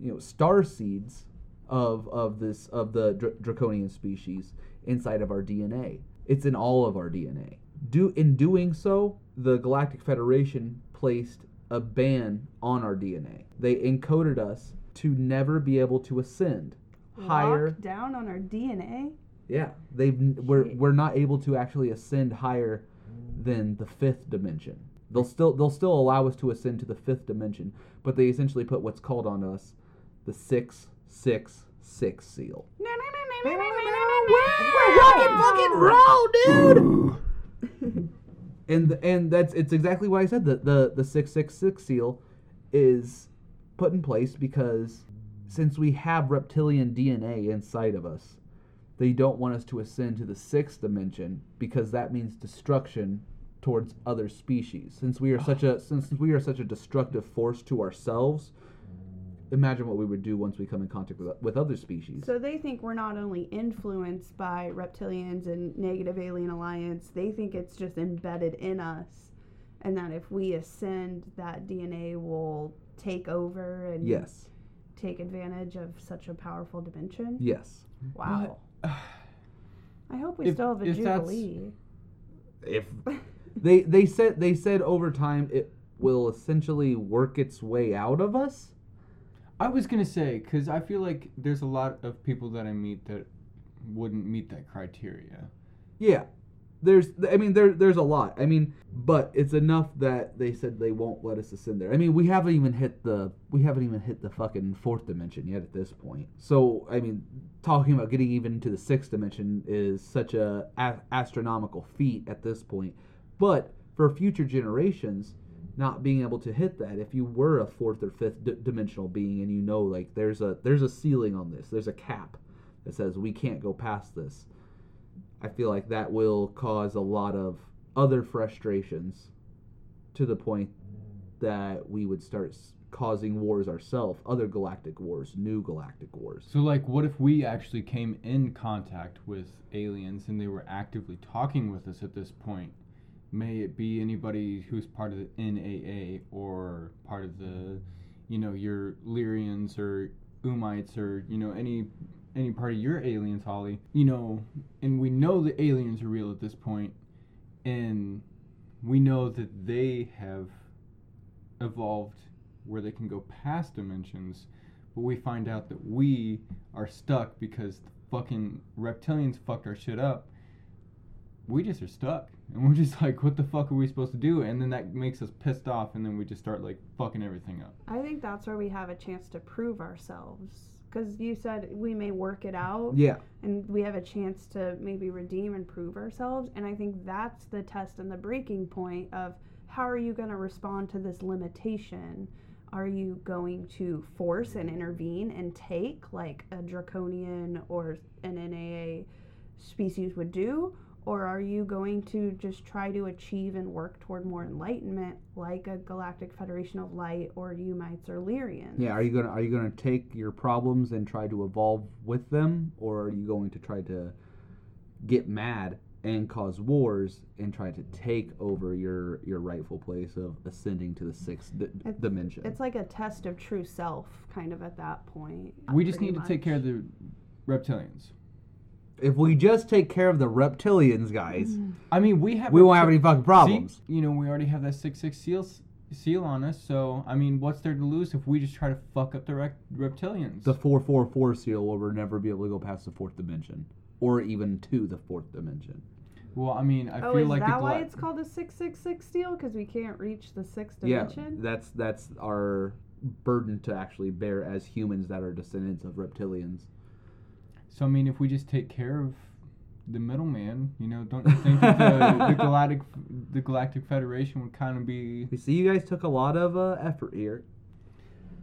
you know star seeds of of this of the dr- draconian species inside of our DNA. It's in all of our DNA. Do in doing so, the Galactic Federation placed a ban on our DNA. They encoded us to never be able to ascend higher. Down on our DNA. Yeah, they've we're we're not able to actually ascend higher than the fifth dimension. They'll still they'll still allow us to ascend to the fifth dimension, but they essentially put what's called on us the six six six seal. We're fucking roll, dude. [LAUGHS] and and that's it's exactly what I said. The the the six six six seal is put in place because since we have reptilian DNA inside of us, they don't want us to ascend to the sixth dimension because that means destruction towards other species. Since we are such a since we are such a destructive force to ourselves, imagine what we would do once we come in contact with with other species. So they think we're not only influenced by reptilians and negative alien alliance, they think it's just embedded in us. And that if we ascend, that DNA will take over and yes. take advantage of such a powerful dimension. Yes. Wow. [SIGHS] I hope we If- still have a if that's- jubilee. If [LAUGHS] they they said they said over time it will essentially work its way out of us. I was gonna say because I feel like there's a lot of people that I meet that wouldn't meet that criteria. Yeah. There's I mean there there's a lot. I mean, but it's enough that they said they won't let us ascend there. I mean, we haven't even hit the we haven't even hit the fucking fourth dimension yet at this point. So, I mean, talking about getting even to the sixth dimension is such a, a astronomical feat at this point. But for future generations, not being able to hit that, if you were a fourth or fifth d- dimensional being and you know like there's a there's a ceiling on this, there's a cap that says we can't go past this. I feel like that will cause a lot of other frustrations to the point that we would start causing wars ourselves, other galactic wars, new galactic wars. So like, what if we actually came in contact with aliens and they were actively talking with us at this point? May it be anybody who's part of the NAA or part of the, you know, your Lyrians or Ummites or you know any any part of your aliens, Holly. You know, and we know the aliens are real at this point, and we know that they have evolved where they can go past dimensions but we find out that we are stuck because the fucking reptilians fucked our shit up. We just are stuck. And we're just [LAUGHS] like, what the fuck are we supposed to do? And then that makes us pissed off, and then we just start like fucking everything up. I think that's where we have a chance to prove ourselves. Because you said we may work it out, Yeah, and we have a chance to maybe redeem and prove ourselves. And I think that's the test and the breaking point of how are you going to respond to this limitation? Are you going to force and intervene and take like a draconian or an NAA species would do? Or are you going to just try to achieve and work toward more enlightenment like a Galactic Federation of Light or Ummites or Lyrians? yeah. Are you gonna are you gonna take your problems and try to evolve with them, or are you going to try to get mad and cause wars and try to take over your your rightful place of ascending to the sixth di- It's- dimension. It's like a test of true self, kind of at that point. We just pretty need to take care of the reptilians. If we just take care of the reptilians, guys, I mean, we have. we won't have any fucking See, problems. you know, we already have that six six seal seal on us. So I mean, what's there to lose if we just try to fuck up the rec- reptilians? The four four four seal will never be able to go past the fourth dimension, or even to the fourth dimension. well, I mean, I Oh, feel is like that the why gla- it's called a six six six seal? Because we can't reach the sixth dimension. Yeah, dimension. that's that's our burden to actually bear as humans that are descendants of reptilians. So I mean, if we just take care of the middleman, you know, don't you think that the, the [LAUGHS] galactic the galactic federation would kind of be You see, you guys took a lot of uh, effort here.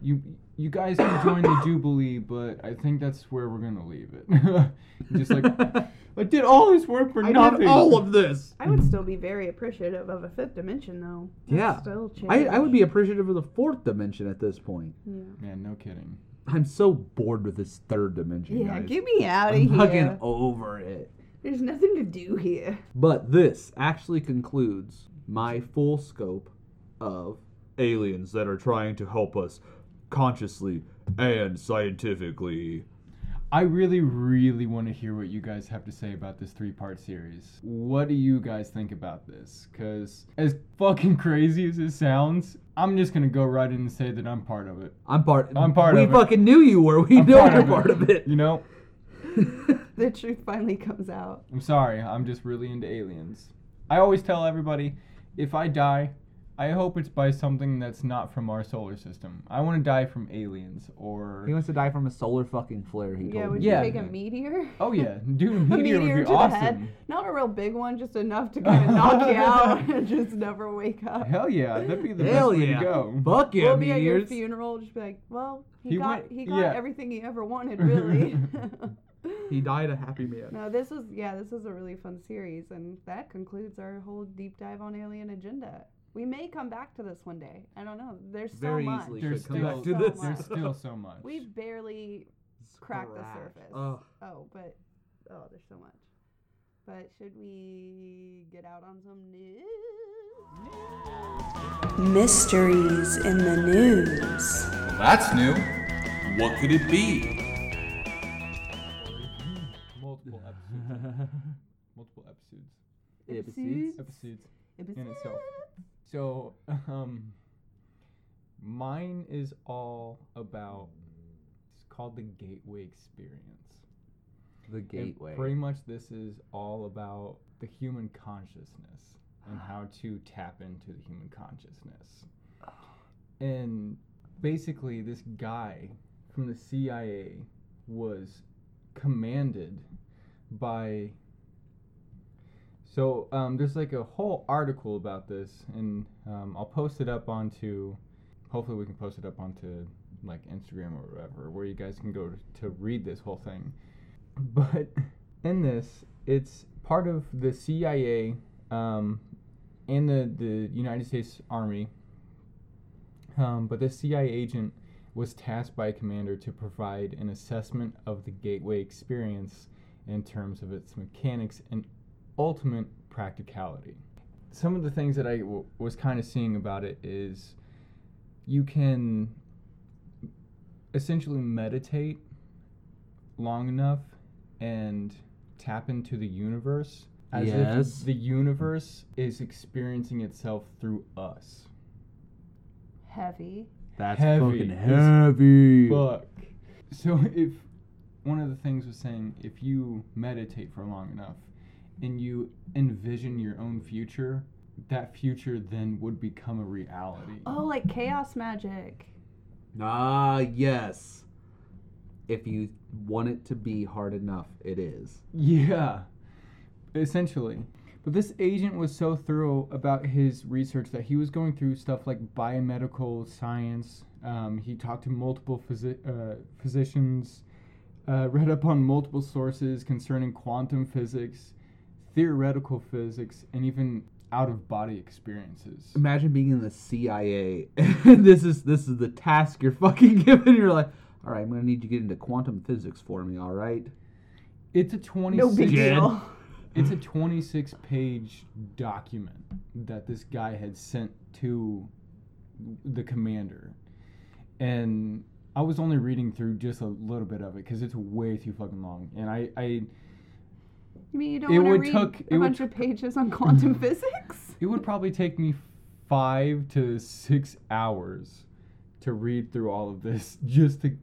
you you guys can join the jubilee, but I think that's where we're gonna leave it. [LAUGHS] just like [LAUGHS] I did all this work for I nothing. did all of this. I would still be very appreciative of a fifth dimension, though. That's Yeah. still I, I would be appreciative of the fourth dimension at this point. Yeah, Man, no kidding. I'm so bored with this third dimension, yeah guys. get me out of I'm here. fucking over it. There's nothing to do here. But this actually concludes my full scope of aliens that are trying to help us consciously and scientifically. I really, really want to hear what you guys have to say about this three part series. What do you guys think about this? Because, as fucking crazy as it sounds, I'm just going to go right in and say that I'm part of it. I'm part. I'm part we of it. fucking knew you were. We I'm know part you're of part of it. You know? [LAUGHS] The truth finally comes out. I'm sorry, I'm just really into aliens. I always tell everybody if I die, I hope it's by something that's not from our solar system. I want to die from aliens or. He wants to die from a solar fucking flare. He Yeah, told would me. Yeah. you take a meteor? Oh, yeah. [LAUGHS] Dude, a a meteor, meteor would be to awesome. the head. Not a real big one, just enough to kind of knock you [LAUGHS] out [LAUGHS] and just never wake up. Hell yeah, that'd be the Hell best way yeah! to go. Fuck yeah, we'll be at your meteors. funeral, just be like, well, he, He got went- he got yeah. everything he ever wanted, really. He died a happy man. No, this is yeah, this is a really fun series, and that concludes our whole deep dive on Alien Agenda. We may come back to this one day. I don't know. There's so Very much. easily There's should come still, back to so this. much. there's still [LAUGHS] so much. We've barely cracked the surface. Ugh. Oh, but oh, there's so much. But should we get out on some news? Mysteries in the news. Well, that's new. What could it be? multiple episodes. [LAUGHS] multiple episodes. Episodes. Episodes in itself. So, [LAUGHS] um, mine is all about. It's called the Gateway Experience. The And gateway. pretty much, this is all about the human consciousness and how [SIGHS] to tap into the human consciousness. And basically, this guy from the CIA was commanded by. So um, there's like a whole article about this, and um, I'll post it up onto. Hopefully, we can post it up onto like Instagram or whatever, where you guys can go to, read this whole thing. But in this, it's part of the CIA um, and the, the United States Army. Um, but this CIA agent was tasked by a commander to provide an assessment of the gateway experience in terms of its mechanics and ultimate practicality. Some of the things that I w- was kind of seeing about it is you can essentially meditate long enough and tap into the universe as Yes. if the universe is experiencing itself through us. Heavy. That's Heavy. fucking heavy. Fuck. So if one of the things was saying if you meditate for long enough and you envision your own future, that future then would become a reality. Oh, like chaos magic. Ah, yes. If you want it to be hard enough, it is. Yeah, essentially. But this agent was so thorough about his research that he was going through stuff like biomedical science. Um, he talked to multiple physi- uh, physicians, uh, read up on multiple sources concerning quantum physics, theoretical physics, and even out of body experiences. Imagine being in the CIA. and [LAUGHS] this is this is the task you're [LAUGHS] fucking given. You're like, all right, I'm gonna need you to get into quantum physics for me. All right. It's a 26 No big deal. it's a 26 page document that this guy had sent to the commander. And I was only reading through just a little bit of it because it's way too fucking long. And I, I You mean you don't It would read took- a would bunch of pages on quantum [LAUGHS] physics? it would probably take me five to six hours to read through all of this [LAUGHS] just to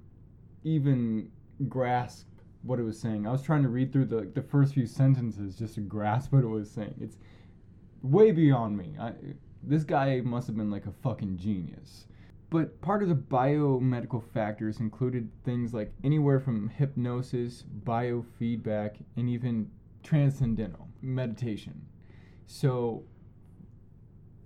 even grasp what it was saying. I was trying to read through the the first few sentences just to grasp what it was saying. It's way beyond me. I, this guy must have been like a fucking genius. But part of the biomedical factors included things like anywhere from hypnosis, biofeedback, and even transcendental meditation. So,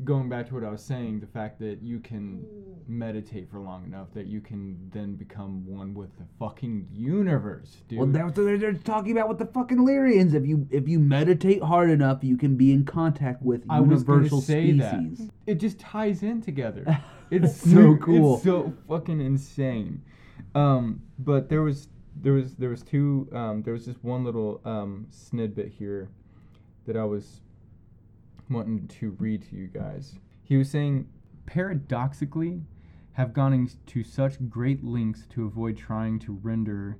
going back to what I was saying, the fact that you can meditate for long enough that you can then become one with the fucking universe, dude. Well, that's what they're, they're talking about with the fucking Lyrians. If you if you meditate hard enough, you can be in contact with I universal say that. species. It just ties in together. [LAUGHS] It's So so cool. It's so fucking insane. Um, but there was there was there was two um, there was just one little um, snidbit here that I was wanting to read to you guys. He was saying paradoxically have gone into such great lengths to avoid trying to render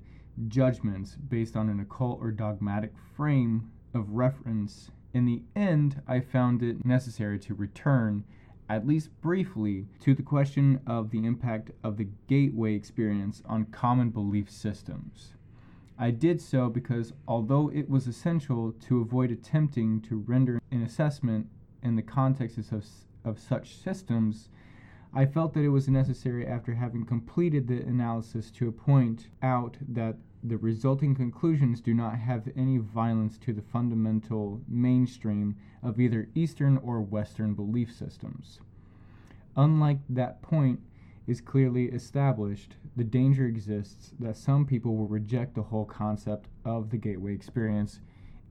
judgments based on an occult or dogmatic frame of reference. In the end, I found it necessary to return, at least briefly, to the question of the impact of the gateway experience on common belief systems. I did so because although it was essential to avoid attempting to render an assessment in the context of, of such systems, I felt that it was necessary after having completed the analysis to point out that the resulting conclusions do not have any violence to the fundamental mainstream of either Eastern or Western belief systems. Unlike that point is clearly established, the danger exists that some people will reject the whole concept of the gateway experience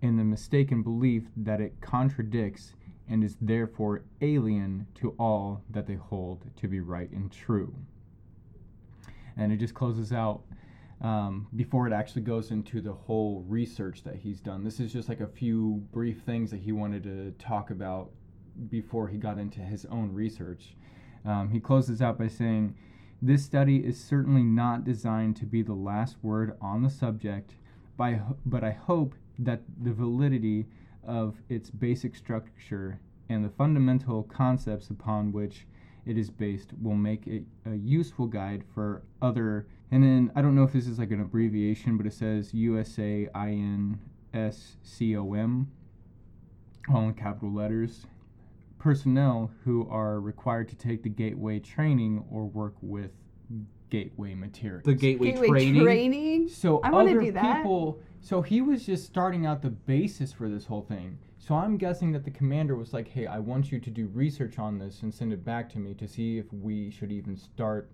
in the mistaken belief that it contradicts and is therefore alien to all that they hold to be right and true. And it just closes out um, before it actually goes into the whole research that he's done. This is just like a few brief things that he wanted to talk about before he got into his own research. Um, he closes out by saying, This study is certainly not designed to be the last word on the subject, ho- but I hope that the validity of its basic structure and the fundamental concepts upon which it is based will make it a useful guide for other. And then I don't know if this is like an abbreviation, but it says USAINSCOM, all in capital letters. Personnel who are required to take the gateway training or work with gateway materials. The gateway, Gateway training. training. So I wanna other do that. people. So he was just starting out the basis for this whole thing. So I'm guessing that the commander was like, "Hey, I want you to do research on this and send it back to me to see if we should even start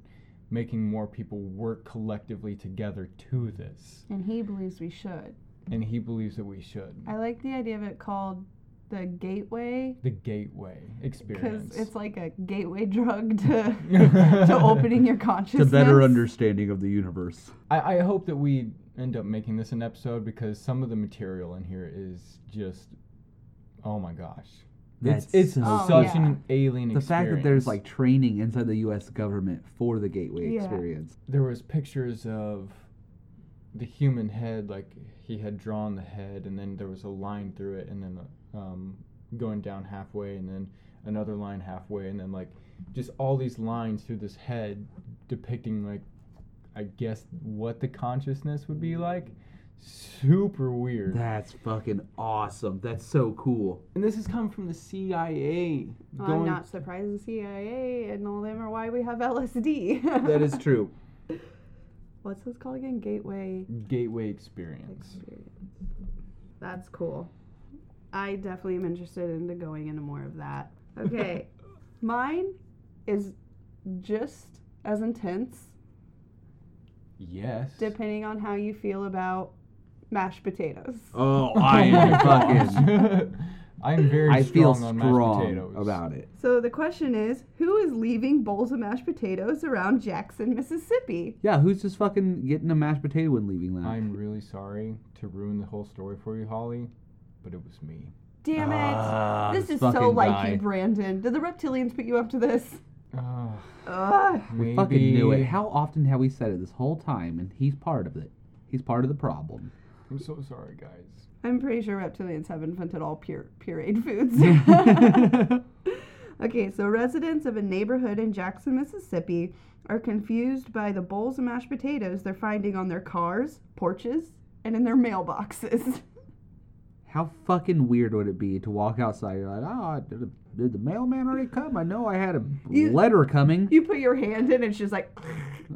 making more people work collectively together to this." And he believes we should. And he believes that we should. I like the idea of it called the gateway The gateway experience. because it's like a gateway drug to [LAUGHS] to opening your consciousness. To better understanding of the universe. I, I hope that we end up making this an episode because some of the material in here is just, oh my gosh. It's, That's it's so Oh, such yeah. an alien The experience. fact that there's like training inside the U.S. government for the gateway Yeah. experience. there was pictures of the human head, like he had drawn the head, and then there was a line through it, and then um, going down halfway, and then another line halfway, and then like just all these lines through this head depicting like, I guess what the consciousness would be like. Super weird. That's fucking awesome. That's so cool. And this has come from the CIA. I'm not surprised the CIA and all them are why we have LSD. [LAUGHS] That is true. What's this called again? Gateway Gateway experience. experience. That's cool. I definitely am interested into going into more of that. Okay. [LAUGHS] Mine is just as intense Yes. depending on how you feel about mashed potatoes. Oh, [LAUGHS] I am fucking. [LAUGHS] I'm very I feel strong on mashed potatoes. about it. So the question is, who is leaving bowls of mashed potatoes around Jackson, Mississippi? Yeah, who's just fucking getting a mashed potato and leaving that? I'm really sorry to ruin the whole story for you, Holly, but it was me. Damn it! Ah, this this is so fucking like guy. you, Brandon. Did the reptilians put you up to this? Oh, [SIGHS] Ugh. maybe. Fucking knew it. How often have we said it this whole time? And he's part of it. He's part of the problem. I'm so sorry, guys. I'm pretty sure reptilians have invented all pure pureed foods. [LAUGHS] okay, so residents of a neighborhood in Jackson, Mississippi are confused by the bowls of mashed potatoes they're finding on their cars, porches, and in their mailboxes. [LAUGHS] How fucking weird would it be to walk outside? You're like, oh, did the, did the mailman already come? I know I had a You- letter coming. you put your hand in, and she's like.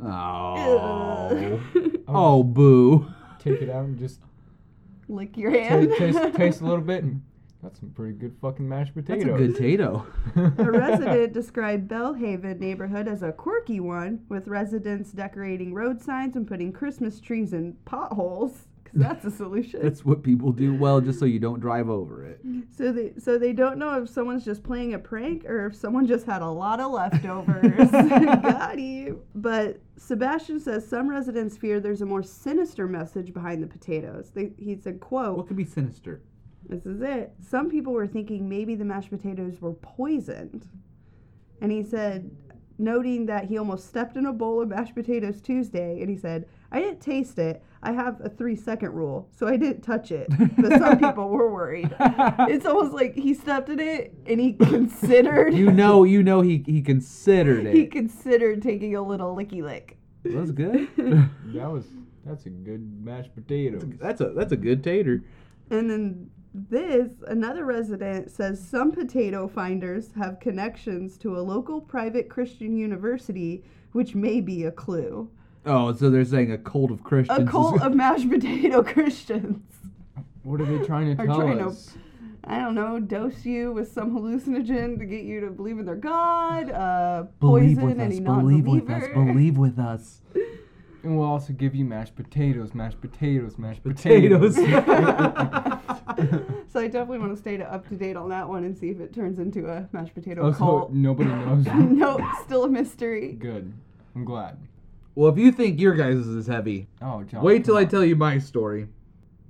Oh. [LAUGHS] oh, boo. Take it out and just [LAUGHS] Lick your ta- hand. taste, [LAUGHS] taste a little bit, and that's some pretty good fucking mashed That's potatoes. a good tato. [LAUGHS] A resident described Belhaven neighborhood as a quirky one, with residents decorating road signs and putting Christmas trees in potholes, because that's a solution. That's what people do well, just so you don't drive over it. so they so they don't know if someone's just playing a prank or if someone just had a lot of leftovers. [LAUGHS] Got you. But Sebastian says some residents fear there's a more sinister message behind the potatoes. They, he said, "quote What could be sinister? This is it. Some people were thinking maybe the mashed potatoes were poisoned. And he said, noting that he almost stepped in a bowl of mashed potatoes Tuesday, and he said, I didn't taste it. I have a three second rule, so I didn't touch it. But some [LAUGHS] people were worried. It's almost like he stepped in it and he [LAUGHS] considered You know, [LAUGHS] you know, he he considered it. he considered taking a little licky lick. That was good. That was that's a good mashed potatoes. That's a that's a good tater. And then this, another resident says some potato finders have connections to a local private Christian university, which may be a clue. Oh, so they're saying a cult of Christians. A cult [LAUGHS] of mashed potato Christians. What are they trying to Are tell trying to- I don't know, dose you with some hallucinogen to get you to believe in their God, uh, believe poison with us. any Believe with us. Believe with us. [LAUGHS] And we'll also give you mashed potatoes, mashed potatoes, mashed Potatoes. potatoes. [LAUGHS] so I definitely want to stay to up to date on that one and see if it turns into a mashed potato oh, so cult. nobody knows. no, still a mystery. Good. I'm glad. Well, if you think your guys is heavy, Oh, John. wait till I on. tell you my story.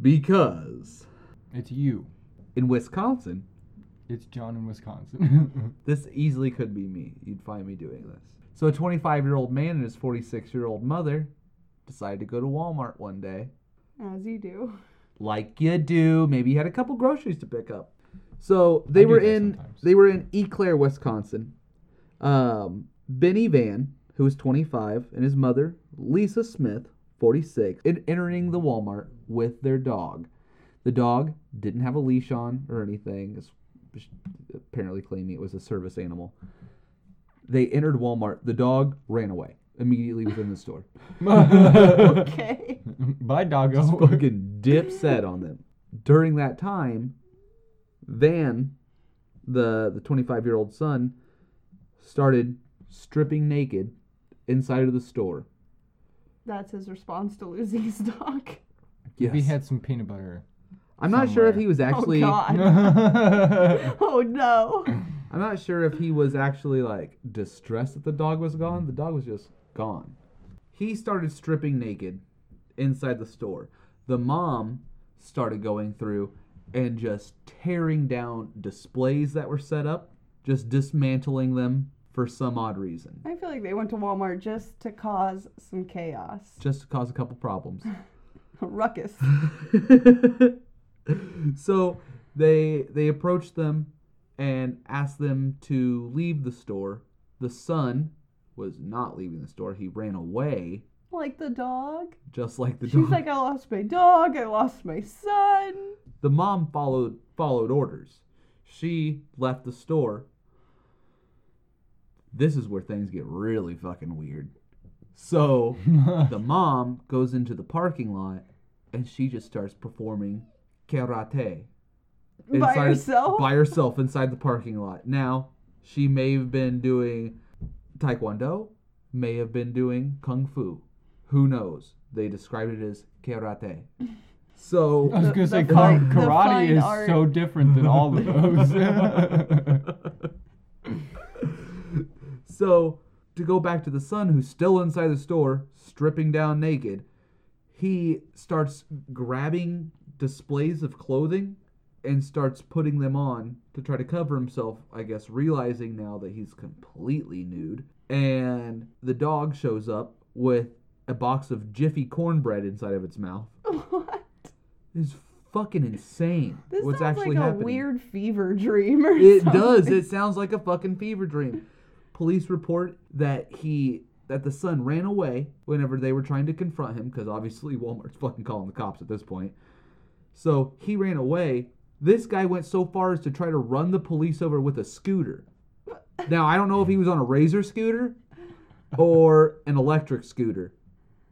Because It's you. in Wisconsin, It's John in Wisconsin. [LAUGHS] this easily could be me. You'd find me doing this. So, a 25 year old man and his 46 year old mother decided to go to Walmart one day. As you do. like you do. Maybe you had a couple groceries to pick up. So they do were in sometimes. they were in Eau Claire, Wisconsin. Um, Benny Van, who was 25, and his mother Lisa Smith, 46, in, entering the Walmart with their dog. The dog didn't have a leash on or anything. It's apparently claiming it was a service animal. They entered Walmart. The dog ran away immediately within the store. [LAUGHS] Okay. Bye, doggo. just fucking dip set on them. During that time, Van, the the 25 year old son, started stripping naked inside of the store. That's his response to losing his dog. Yes. We had some peanut butter. I'm not sure if he was oh, actually. oh God. [LAUGHS] [LAUGHS] oh no. I'm not sure if he was actually like distressed that the dog was gone. The dog was just gone. He started stripping naked inside the store. The mom started going through and just tearing down displays that were set up, just dismantling them for some odd reason, I feel like they went to Walmart just to cause some chaos. just to cause a couple problems. A [LAUGHS] ruckus. [LAUGHS] so they they approached them and asked them to leave the store. The son was not leaving the store. He ran away, like the dog. just like the She's dog. She's like, I lost my dog. I lost my son. the mom followed followed orders. She left the store. This is where things get really fucking weird. So [LAUGHS] the mom goes into the parking lot and she just starts performing karate By herself? by herself inside the parking lot. Now, she may have been doing taekwondo, may have been doing kung fu. Who knows? They described it as karate. So [LAUGHS] I was gonna say the kar- fine- the karate is art. so different than all of those. [LAUGHS] So, to go back to the son who's still inside the store, stripping down naked, he starts grabbing displays of clothing and starts putting them on to try to cover himself, I guess, realizing now that he's completely nude. And the dog shows up with a box of Jiffy cornbread inside of its mouth. [LAUGHS] what? It's fucking insane This what's sounds actually like happening. a weird fever dream or It something. does. It sounds like a fucking fever dream. [LAUGHS] Police report that he that the son ran away whenever they were trying to confront him because obviously Walmart's [LAUGHS] fucking calling the cops at this point. So he ran away. This guy went so far as to try to run the police over with a scooter. Now I don't know if he was on a razor scooter or an electric scooter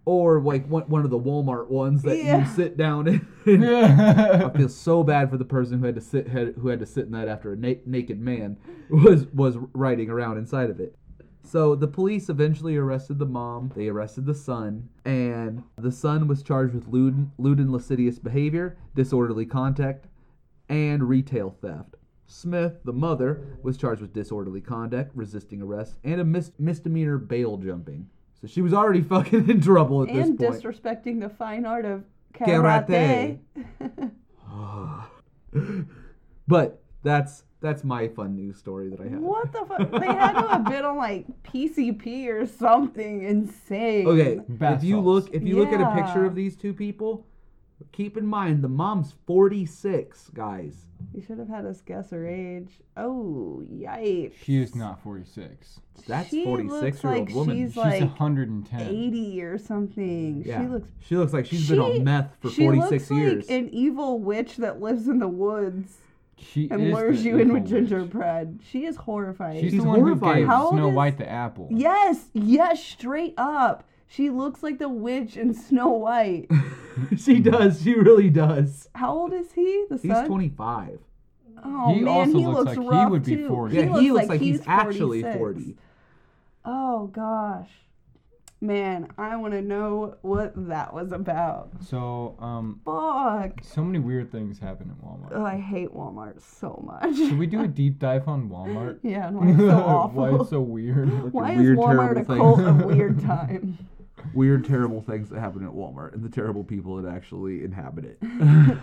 or like one, one of the Walmart ones that Yeah. you sit down in. [LAUGHS] I feel so bad for the person who had to sit had, who had to sit in that after a na- naked man was was riding around inside of it. So the police eventually arrested the mom. They arrested the son, and the son was charged with lewd, lewd and lascivious behavior, disorderly conduct, and retail theft. Smith, the mother, was charged with disorderly conduct, resisting arrest, and a mis- misdemeanor bail jumping. So she was already [LAUGHS] fucking in trouble at and this point. And disrespecting the fine art of Karate. karate. [SIGHS] but that's that's my fun news story that I have. what the fuck? They had to have [LAUGHS] been on like PCP or something insane. Okay, Bath if you salts. look if you look at a picture of these two people, keep in mind the mom's 46, guys. You should have had us guess her age. Oh, yikes. She is not 46. That's She 46 year old like woman. she's She's like 110. 80 or something. yeah. She looks she looks like she's been on meth for 46 looks years. like an evil witch that lives in the woods She and is lures you in with gingerbread. She is horrifying. She's, She's the one horrifying. who gave How old Snow is- White the apple. yes, yes, straight up. She looks like the witch in [LAUGHS] Snow White. [LAUGHS] she does. She really does. How old is he? The son? He's 25. Oh He man, also he looks looks like he would be too. 40. Yeah, he looks like he's he's actually 40. Oh gosh, man, I want to know what that was about. So, um, Fuck. so many weird things happen at Walmart. Oh, I hate Walmart so much. Should we do a [LAUGHS] deep dive on Walmart? yeah, and why it's so awful. Why it's so weird? Why is Weird, Walmart a terrible cult things. of weird time? Weird, terrible things that happen at Walmart and the terrible people that actually inhabit it. [LAUGHS]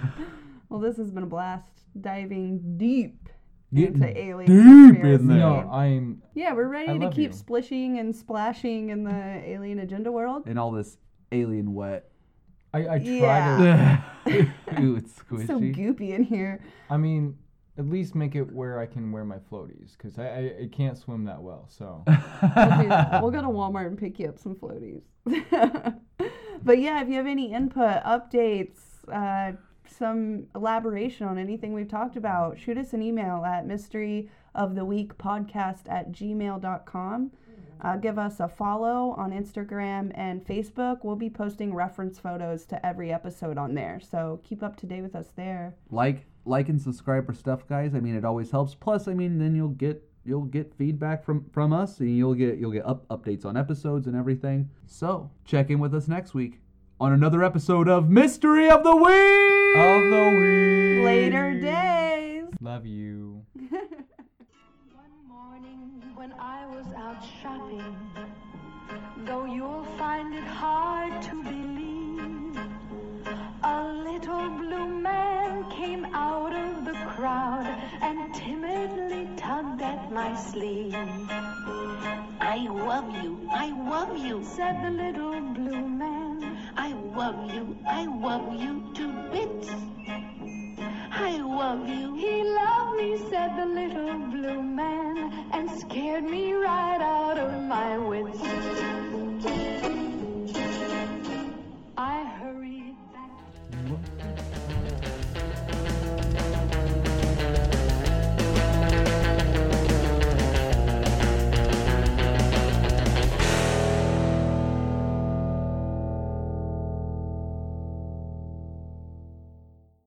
Well, this has been a blast diving deep Getting into alien deep conspiracy. in there. No, I'm. Yeah, we're ready I to love keep you. splishing and splashing in the alien agenda world. and all this alien wet. I, I try Yeah. to. [LAUGHS] Ooh, it's [LAUGHS] It's squishy. so goopy in here. I mean, at least make it where I can wear my floaties because I, I, I can't swim that well. So [LAUGHS] We'll, we'll go to Walmart and pick you up some floaties. [LAUGHS] but yeah, if you have any input, updates, uh, some elaboration on anything we've talked about, shoot us an email at mystery of the week podcast at gmail.com. Uh, give us a follow on Instagram and Facebook. We'll be posting reference photos to every episode on there. So keep up to date with us there. like, like, and subscribe for stuff, guys. I mean, it always helps. Plus, I mean, then you'll get you'll get feedback from from us, and you'll get you'll get up updates on episodes and everything. So check in with us next week on another episode of Mystery of the Week. of the week. Later days. Love you. [LAUGHS] One morning when I was out shopping, though you'll find it hard to believe, a little blue man came out of the crowd and timidly tugged at my sleeve. I love you, I love you, said the little blue man. I love you, I love you to bits. I love you. He loved me, said the little blue man, and scared me right out of my wits. I